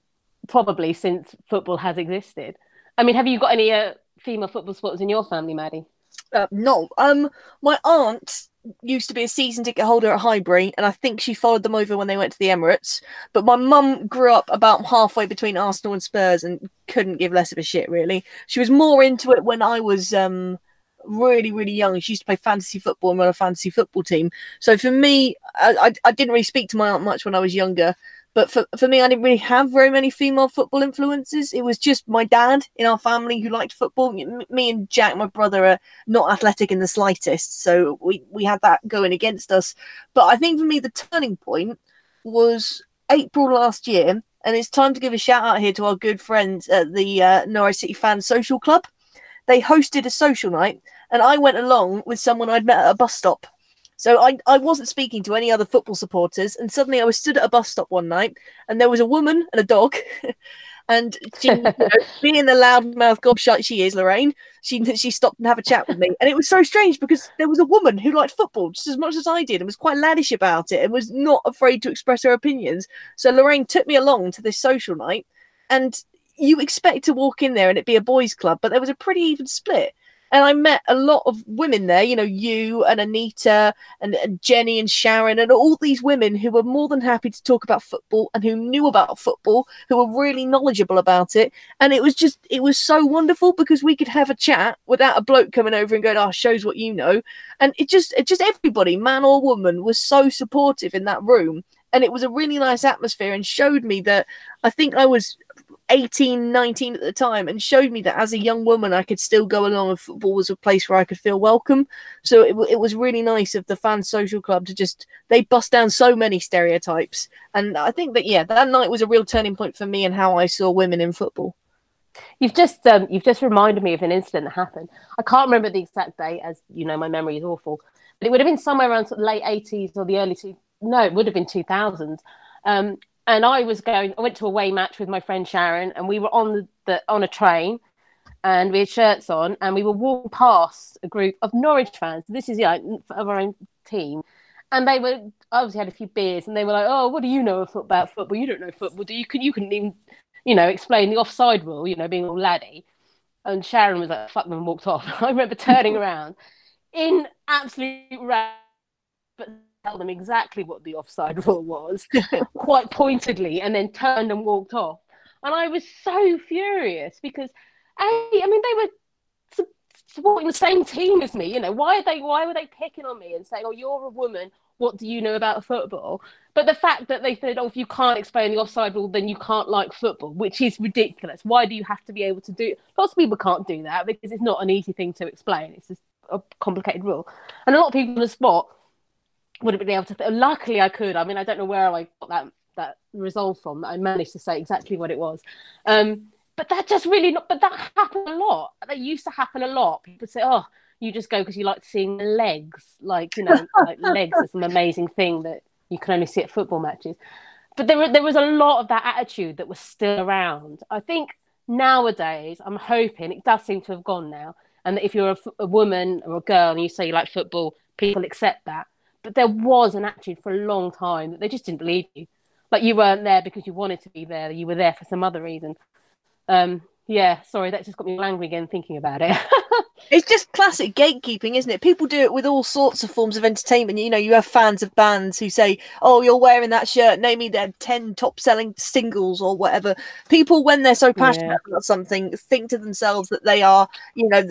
probably since football has existed. I mean, have you got any uh, female football supporters in your family, Maddie? Uh, no. Um, my aunt used to be a season ticket holder at Highbury, and I think she followed them over when they went to the Emirates. But my mum grew up about halfway between Arsenal and Spurs and couldn't give less of a shit, really. She was more into it when I was um, really, really young. She used to play fantasy football and run a fantasy football team. So for me, I, I, I didn't really speak to my aunt much when I was younger. But for, for me, I didn't really have very many female football influences. It was just my dad in our family who liked football. Me and Jack, my brother, are not athletic in the slightest. So we, we had that going against us. But I think for me, the turning point was April last year. And it's time to give a shout out here to our good friends at the uh, Norwich City Fans Social Club. They hosted a social night, and I went along with someone I'd met at a bus stop. So I, I wasn't speaking to any other football supporters, and suddenly I was stood at a bus stop one night, and there was a woman and a dog, and she, you know, being the loudmouth gobshite she is, Lorraine, she she stopped and have a chat with me, and it was so strange because there was a woman who liked football just as much as I did, and was quite laddish about it, and was not afraid to express her opinions. So Lorraine took me along to this social night, and you expect to walk in there and it be a boys' club, but there was a pretty even split and I met a lot of women there, you know, you and Anita and, and, Jenny and Sharon and all these women who were more than happy to talk about football and who knew about football, who were really knowledgeable about it. And it was just, it was so wonderful because we could have a chat without a bloke coming over and going, oh, shows what you know. And it just, it just everybody, man or woman, was so supportive in that room. And it was a really nice atmosphere and showed me that I think I was 18, 19 at the time and showed me that as a young woman, I could still go along and football was a place where I could feel welcome. So it, it was really nice of the fan social club to just, they bust down so many stereotypes. And I think that, yeah, that night was a real turning point for me and how I saw women in football. You've just um, you've just reminded me of an incident that happened. I can't remember the exact date, as you know, my memory is awful. But it would have been somewhere around sort of late eighties or the early two. No, it would have been two thousands. Um, and I was going. I went to a away match with my friend Sharon, and we were on the, the on a train, and we had shirts on, and we were walking past a group of Norwich fans. This is yeah, of our own team, and they were obviously had a few beers, and they were like, "Oh, what do you know about football? You don't know football, do you? Could you couldn't even, you know, explain the offside rule? You know, being all laddie." And Sharon was like, "Fuck them," and walked off. I remember turning around in absolute rage, but tell them exactly what the offside rule was, quite pointedly, and then turned and walked off. And I was so furious because, I, I mean, they were supporting the same team as me. You know, why are they? Why were they picking on me and saying, "Oh, you're a woman. What do you know about football?" But the fact that they said, "Oh, if you can't explain the offside rule, then you can't like football," which is ridiculous. Why do you have to be able to do? Lots of people can't do that because it's not an easy thing to explain. It's just a complicated rule, and a lot of people on the spot wouldn't be able to. Th- Luckily, I could. I mean, I don't know where I got that that resolve from. That I managed to say exactly what it was. Um, but that just really not. But that happened a lot. That used to happen a lot. People say, "Oh, you just go because you like seeing legs." Like you know, like legs is an amazing thing that you can only see at football matches. But there, there was a lot of that attitude that was still around. I think nowadays, I'm hoping it does seem to have gone now, and that if you're a, a woman or a girl and you say you like football, people accept that. But there was an attitude for a long time that they just didn't believe you. Like you weren't there because you wanted to be there. You were there for some other reason. Um, yeah, sorry, that just got me angry again thinking about it. it's just classic gatekeeping, isn't it? People do it with all sorts of forms of entertainment. You know, you have fans of bands who say, "Oh, you're wearing that shirt. Name me their ten top-selling singles or whatever." People, when they're so passionate yeah. about something, think to themselves that they are, you know,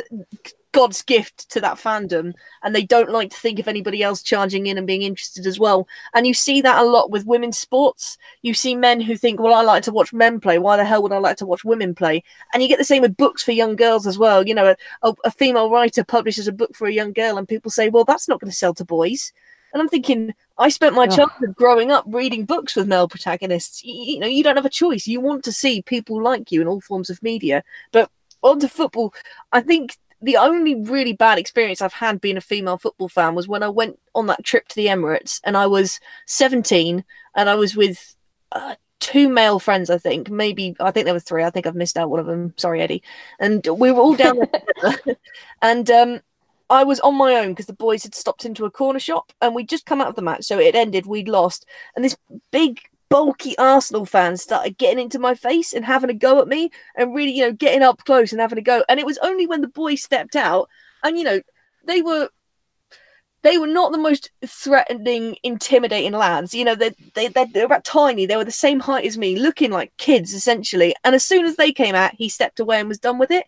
God's gift to that fandom, and they don't like to think of anybody else charging in and being interested as well. And you see that a lot with women's sports. You see men who think, "Well, I like to watch men play. Why the hell would I like to watch women play?" And you get the same with books for young girls as well. You know, a, a female writer publishes a book for a young girl, and people say, "Well, that's not going to sell to boys." And I'm thinking, I spent my childhood growing up reading books with male protagonists. You, you know, you don't have a choice. You want to see people like you in all forms of media, but onto football, I think the only really bad experience I've had being a female football fan was when I went on that trip to the Emirates and I was 17 and I was with uh, two male friends, I think. Maybe, I think there were three. I think I've missed out one of them. Sorry, Eddie. And we were all down there. and um, I was on my own because the boys had stopped into a corner shop and we'd just come out of the match. So it ended, we'd lost. And this big bulky Arsenal fans started getting into my face and having a go at me and really, you know, getting up close and having a go. And it was only when the boys stepped out and, you know, they were they were not the most threatening, intimidating lads. You know, they they they were about tiny. They were the same height as me, looking like kids essentially. And as soon as they came out, he stepped away and was done with it.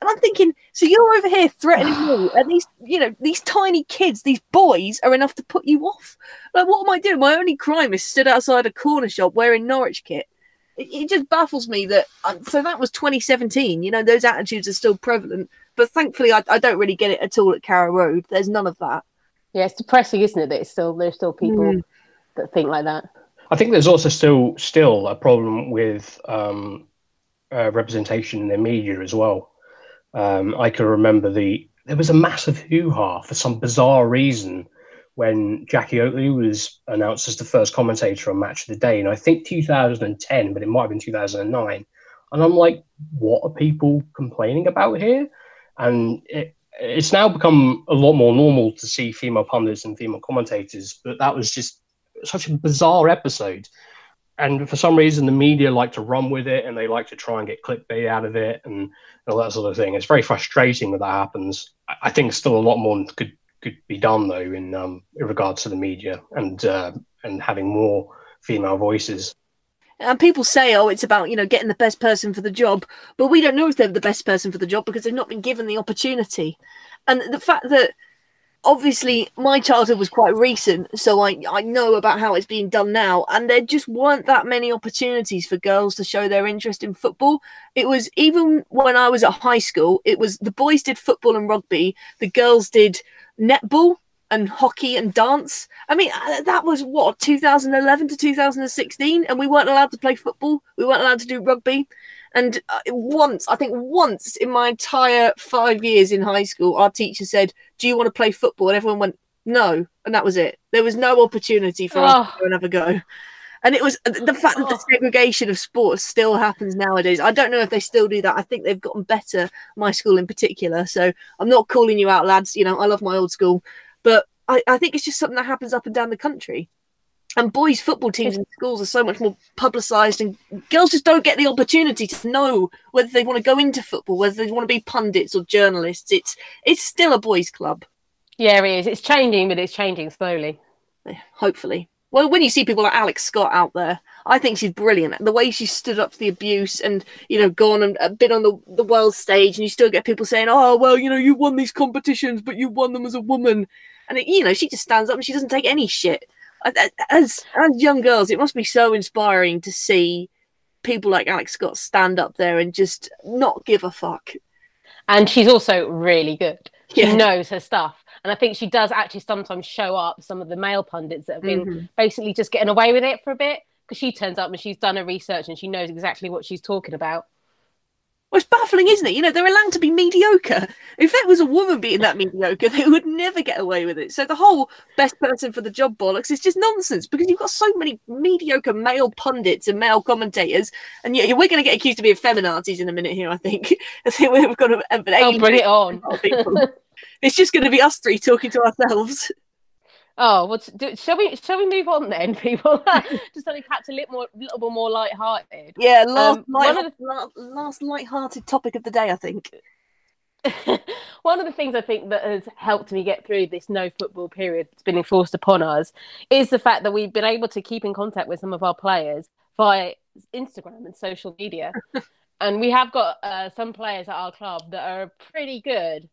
And I'm thinking, so you're over here threatening me, and these, you know, these tiny kids, these boys, are enough to put you off. Like, what am I doing? My only crime is stood outside a corner shop wearing Norwich kit. It, it just baffles me that. Um, so that was 2017. You know, those attitudes are still prevalent, but thankfully, I, I don't really get it at all at Carrow Road. There's none of that. Yeah, it's depressing, isn't it? That it's still there's still people mm. that think like that. I think there's also still still a problem with um, uh, representation in the media as well. Um, I can remember the there was a massive hoo ha for some bizarre reason when Jackie Oatley was announced as the first commentator on Match of the Day, and I think 2010, but it might have been 2009. And I'm like, what are people complaining about here? And it, it's now become a lot more normal to see female pundits and female commentators, but that was just such a bizarre episode. And for some reason, the media like to run with it and they like to try and get clickbait out of it and all that sort of thing. It's very frustrating when that happens. I think still a lot more could could be done though in um, in regards to the media and uh, and having more female voices. And people say, "Oh, it's about you know getting the best person for the job," but we don't know if they're the best person for the job because they've not been given the opportunity. And the fact that obviously my childhood was quite recent so I, I know about how it's being done now and there just weren't that many opportunities for girls to show their interest in football. It was even when i was at high school it was the boys did football and rugby the girls did netball and hockey and dance. I mean uh, that was what 2011 to 2016 and we weren't allowed to play football we weren't allowed to do rugby and uh, once, I think once in my entire five years in high school, our teacher said, Do you want to play football? And everyone went, No. And that was it. There was no opportunity for oh. us to have a go. And it was uh, the fact that the oh. segregation of sports still happens nowadays. I don't know if they still do that. I think they've gotten better, my school in particular. So I'm not calling you out, lads. You know, I love my old school. But I, I think it's just something that happens up and down the country and boys' football teams in schools are so much more publicised, and girls just don't get the opportunity to know whether they want to go into football, whether they want to be pundits or journalists. It's it's still a boys' club. Yeah, it is. It's changing, but it's changing slowly. Hopefully. Well, when you see people like Alex Scott out there, I think she's brilliant. The way she stood up to the abuse and, you know, gone and uh, been on the, the world stage, and you still get people saying, oh, well, you know, you won these competitions, but you won them as a woman. And, it, you know, she just stands up and she doesn't take any shit. As, as young girls, it must be so inspiring to see people like Alex Scott stand up there and just not give a fuck. And she's also really good. She Yeah. knows her stuff. And I think she does actually sometimes show up some of the male pundits that have been Mhm. basically just getting away with it for a bit because she turns up and she's done her research and she knows exactly what she's talking about. Well, it's baffling, isn't it? You know, they're allowed to be mediocre. If it was a woman being that mediocre, they would never get away with it. So the whole best person for the job bollocks is just nonsense because you've got so many mediocre male pundits and male commentators, and yeah, we're going to get accused of being feminazis in a minute here. I think. I think we've got to. Oh, bring it on. it's just going to be us three talking to ourselves. Oh, what's do, shall we shall we move on then, people? Just something perhaps a little more, little bit more light-hearted. Yeah, last Um, light, one of last, last light-hearted topic of the day, I think. One of the things I think that has helped me get through this no football period that's been enforced upon us is the fact that we've been able to keep in contact with some of our players via Instagram and social media. and we have got uh, some players at our club that are pretty good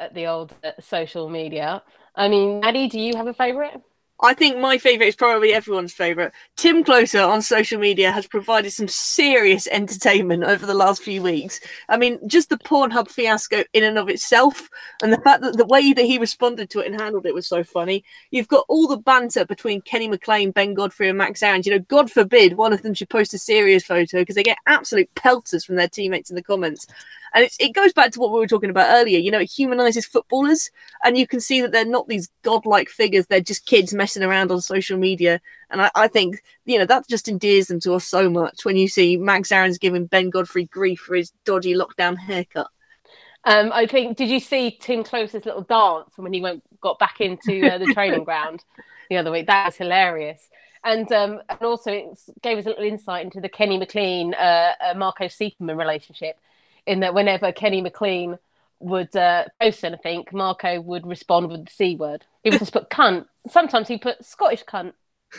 at the old uh, social media. I mean, Maddie, do you have a favourite? I think my favourite is probably everyone's favourite. Tim Krul's on social media has provided some serious entertainment over the last few weeks. I mean, just the Pornhub fiasco in and of itself, and the fact that the way that he responded to it and handled it was so funny. You've got all the banter between Kenny McLean, Ben Godfrey, and Max Aarons. You know, God forbid one of them should post a serious photo because they get absolute pelters from their teammates in the comments. And it's, it goes back to what we were talking about earlier. You know, it humanises footballers, and you can see that they're not these godlike figures. They're just kids messing around on social media. And I, I think, you know, that just endears them to us so much when you see Max Aarons giving Ben Godfrey grief for his dodgy lockdown haircut. Um, I think. Did you see Tim Krul's little dance when he went got back into uh, the training ground the other week? That was hilarious. And um, and also it gave us a little insight into the Kenny McLean uh, uh, Marco Stiepermann relationship. In that whenever Kenny McLean would uh, post anything, Marco would respond with the c word. He would just put cunt. Sometimes he put Scottish cunt.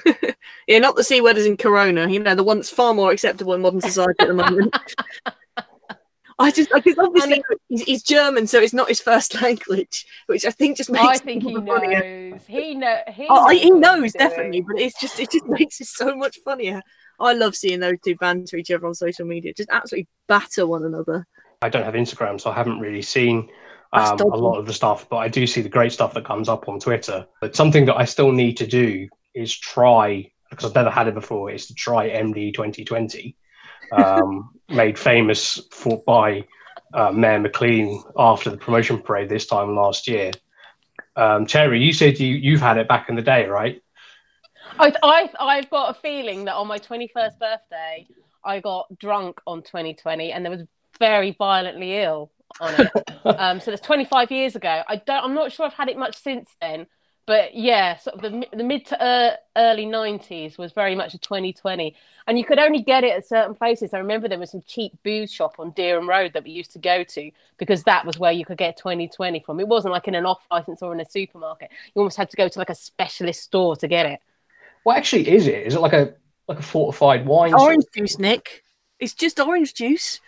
Yeah, not the C word is in Corona, you know, the one that's far more acceptable in modern society at the moment. I just, because obviously he's, he's German, so it's not his first language, which I think just makes I it think he even funnier. knows. He know. He Oh, I- he knows definitely, but it's just it just makes it so much funnier. I love seeing those two banter each other on social media, just absolutely batter one another. I don't have Instagram, so I haven't really seen um, a lot of the stuff, but I do see the great stuff that comes up on Twitter. But something that I still need to do is try, because I've never had it before, is to try MD 20/20, um, made famous for by uh, Mayor McLean after the promotion parade this time last year. Um, Terry, you said you, you've had it back in the day, right? I, I, I've got a feeling that on my 21st birthday, I got drunk on 20/20 and there was very violently ill on it. um, so that's 25 years ago. I don't. I'm not sure I've had it much since then. But yeah, sort of the, the mid to uh, early 90s was very much a 20/20. And you could only get it at certain places. I remember there was some cheap booze shop on Dereham Road that we used to go to because that was where you could get 20/20 from. It wasn't like in an off license or in a supermarket. You almost had to go to like a specialist store to get it. What actually is it? Is it like a like a fortified wine? sort Orange juice, Nick. It's just orange juice.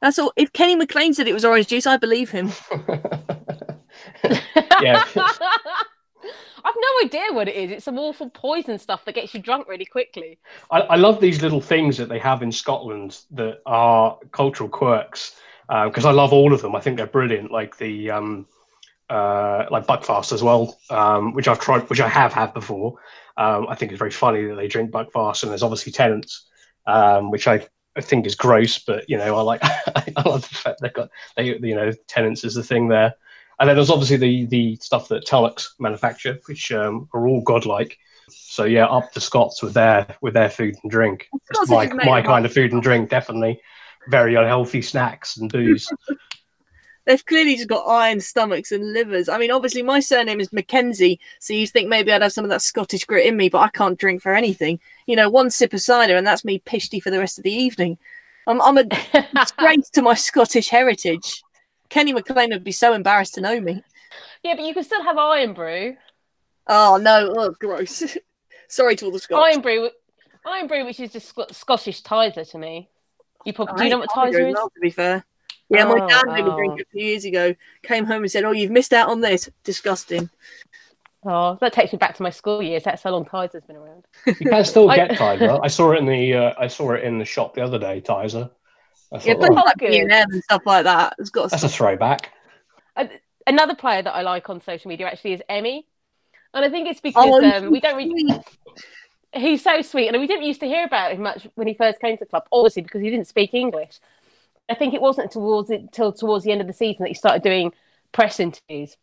That's all. If Kenny McLean said it was orange juice, I believe him. Yeah. I've no idea what it is. It's some awful poison stuff that gets you drunk really quickly. I, I love these little things that they have in Scotland that are cultural quirks because I love all of them. I think they're brilliant. Like the um, uh, like Buckfast as well, um, which I've tried, which I have had before. Um, I think it's very funny that they drink Buckfast, and there's obviously Tennent's, um, which I, I think is gross, but you know I like I love the fact they've got they you know Tennent's is the thing there. And then there's obviously the the stuff that Tunnock's manufacture, which um, are all godlike. So yeah, up the Scots with their with their food and drink. My, my kind of food and drink, definitely. Very unhealthy snacks and booze. They've clearly just got iron stomachs and livers. I mean, obviously, my surname is Mackenzie, so you'd think maybe I'd have some of that Scottish grit in me, but I can't drink for anything. You know, one sip of cider, and that's me pishty for the rest of the evening. I'm, I'm a disgrace to my Scottish heritage. Kenny McLean would be so embarrassed to know me. yeah, but you can still have Irn-Bru. Oh no, oh gross. Sorry to all the Scots. Iron brew, Irn-Bru, which is just Sc- Scottish Tizer to me. You probably do you know what Tizer is? well, to be fair. Yeah, my Oh, dad made me oh. drink it a few years ago. Came home and said, "Oh, you've missed out on this. Disgusting." Oh, that takes me back to my school years. That's how long Tizer's been around. You can still get Tizer. I saw it in the uh, I saw it in the shop the other day. Tizer. Yeah, but oh, like good. And stuff like that. It's got. that's a throwback. Another player that I like on social media actually is Emi, and I think it's because Oh, um, we don't really. He's so sweet, and we didn't used to hear about him much when he first came to the club. Obviously, because he didn't speak English. I think it wasn't towards it till towards the end of the season that he started doing press interviews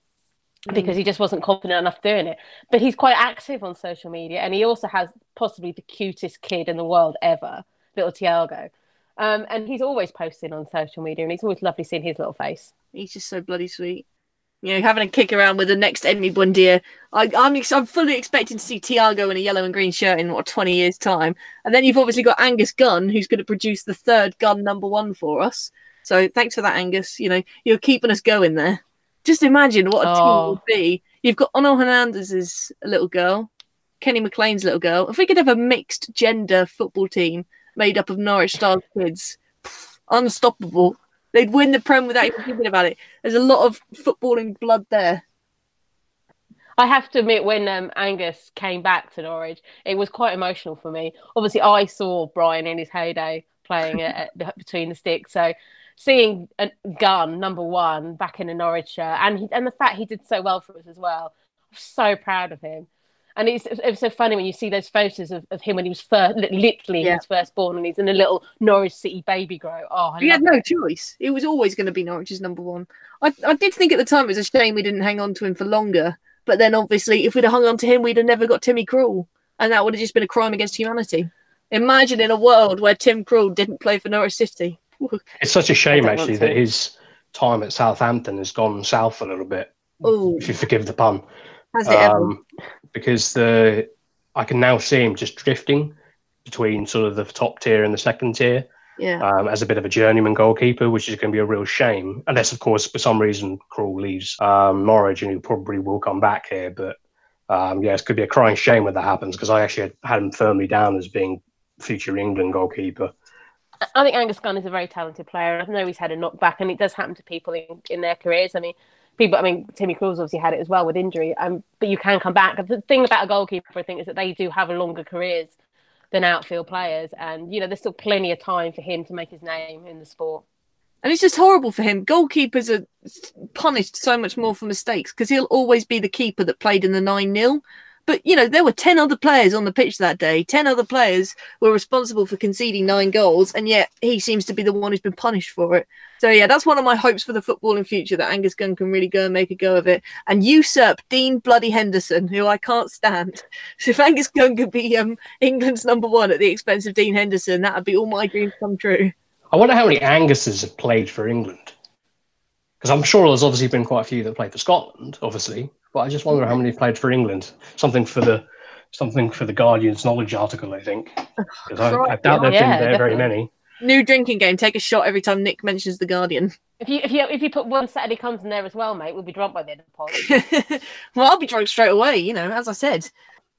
because he just wasn't confident enough doing it. But he's quite active on social media, and he also has possibly the cutest kid in the world ever, little Tiago. Um, and he's always posting on social media, and it's always lovely seeing his little face. He's just so bloody sweet. You know, having a kick around with the next Emi Buendía. I, I'm ex- I'm fully expecting to see Tiago in a yellow and green shirt in what 20 years' time, and then you've obviously got Angus Gunn, who's going to produce the third Gunn number one for us. So thanks for that, Angus. You know, you're keeping us going there. Just imagine what a team Oh. would be. You've got Onel Hernández's little girl, Kenny McLean's little girl. If we could have a mixed gender football team made up of Norwich Stars kids, pff, unstoppable. They'd win the Prem without even thinking about it. There's a lot of footballing blood there. I have to admit, when um, Angus came back to Norwich, it was quite emotional for me. Obviously, I saw Bryan in his heyday playing at, at, between the sticks, so seeing a Gunn number one back in a Norwich shirt, and he, and the fact he did so well for us as well, I'm so proud of him. And it's it's so funny when you see those photos of, of him when he was first, literally he Yeah. was first born, and he's in a little Norwich City baby grow. Oh, I He had no it. choice. It was always going to be Norwich's number one. I, I did think at the time it was a shame we didn't hang on to him for longer. But then obviously, if we'd have hung on to him, we'd have never got Timmy Krul. And that would have just been a crime against humanity. Imagine in a world where Tim Krul didn't play for Norwich City. It's such a shame actually that his time at Southampton has gone south a little bit. Oh, If you forgive the pun. Has it ever? um, because the I can now see him just drifting between sort of the top tier and the second tier Yeah. um, as a bit of a journeyman goalkeeper, which is going to be a real shame. Unless, of course, for some reason, Krul leaves um, Norwich and he probably will come back here. But um, yeah, it could be a crying shame when that happens because I actually had, had him firmly down as being future England goalkeeper. I think Angus Gunn is a very talented player. I know he's had a knockback, and it does happen to people in, in their careers. I mean, people. I mean, Timmy Krul's obviously had it as well with injury. Um, but you can come back. The thing about a goalkeeper, I think, is that they do have longer careers than outfield players, and you know, there's still plenty of time for him to make his name in the sport. And it's just horrible for him. Goalkeepers are punished so much more for mistakes because he'll always be the keeper that played in the 9 0. But, you know, there were 10 other players on the pitch that day. 10 other players were responsible for conceding nine goals, and yet he seems to be the one who's been punished for it. So, yeah, that's one of my hopes for the footballing future that Angus Gunn can really go and make a go of it and usurp Dean Bloody Henderson, who I can't stand. So, if Angus Gunn could be um, England's number one at the expense of Dean Henderson, that would be all my dreams come true. I wonder how many Anguses have played for England. Because I'm sure there's obviously been quite a few that played for Scotland, obviously. But I just wonder how many played for England. Something for the something for the Guardian's knowledge article, I think. Oh, because I, I doubt there've Yeah, been there very many. New drinking game. Take a shot every time Nick mentions the Guardian. If you if you if you put When Saturday Comes in there as well, mate, we'll be drunk by the end of the pod. well, I'll be drunk straight away. You know, as I said.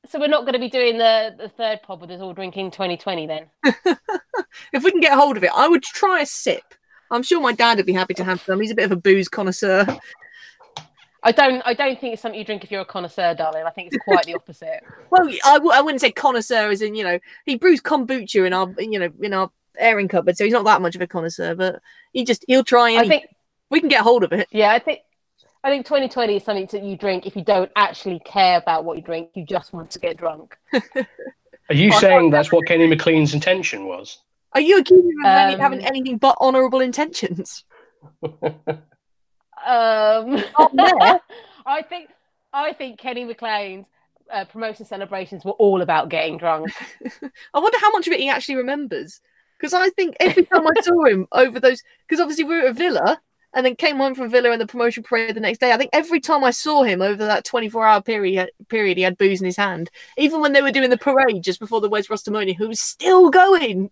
so we're not going to be doing the the third pod with us all drinking 20/20 then. If we can get hold of it, I would try a sip. I'm sure my dad would be happy to have some. He's a bit of a booze connoisseur. I don't I don't think it's something you drink if you're a connoisseur, darling. I think it's quite the opposite. Well, I w- I wouldn't say connoisseur as in you know he brews kombucha in our you know in our airing cupboard, so he's not that much of a connoisseur. But he just he'll try and I think we can get hold of it. Yeah, I think I think 20/20 is something that you drink if you don't actually care about what you drink. You just want to get drunk. Are you saying that's what Kenny McLean's intention was? Are you accusing him of Um, having anything but honourable intentions? Um, there. I think I think Kenny McLean's uh, promotion celebrations were all about getting drunk. I wonder how much of it he actually remembers. Because I think every time I saw him over those, because obviously we were at Villa and then came home from Villa and the promotion parade the next day. I think every time I saw him over that 24 hour period, period, he had booze in his hand. Even when they were doing the parade just before the Wes Rostamoni, who was still going.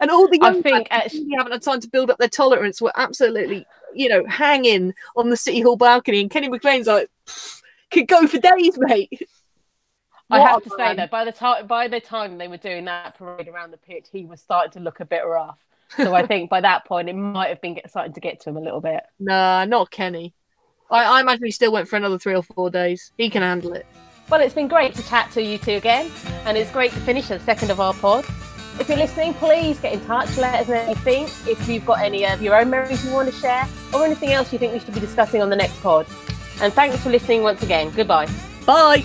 And all the I think actually- haven't had time to build up their tolerance were absolutely, you know, hanging on the City Hall balcony. And Kenny McLean's like, could go for days, mate. I have to say that by the time by the time they were doing that parade around the pitch, he was starting to look a bit rough. So I think by that point, it might have been get, starting to get to him a little bit. Nah, not Kenny. I, I imagine he still went for another three or four days. He can handle it. Well, it's been great to chat to you two again, and it's great to finish the second of our pod. If you're listening, please get in touch. Let us know what you think. If you've got any of your own memories you want to share, or anything else you think we should be discussing on the next pod. And thanks for listening once again. Goodbye. Bye.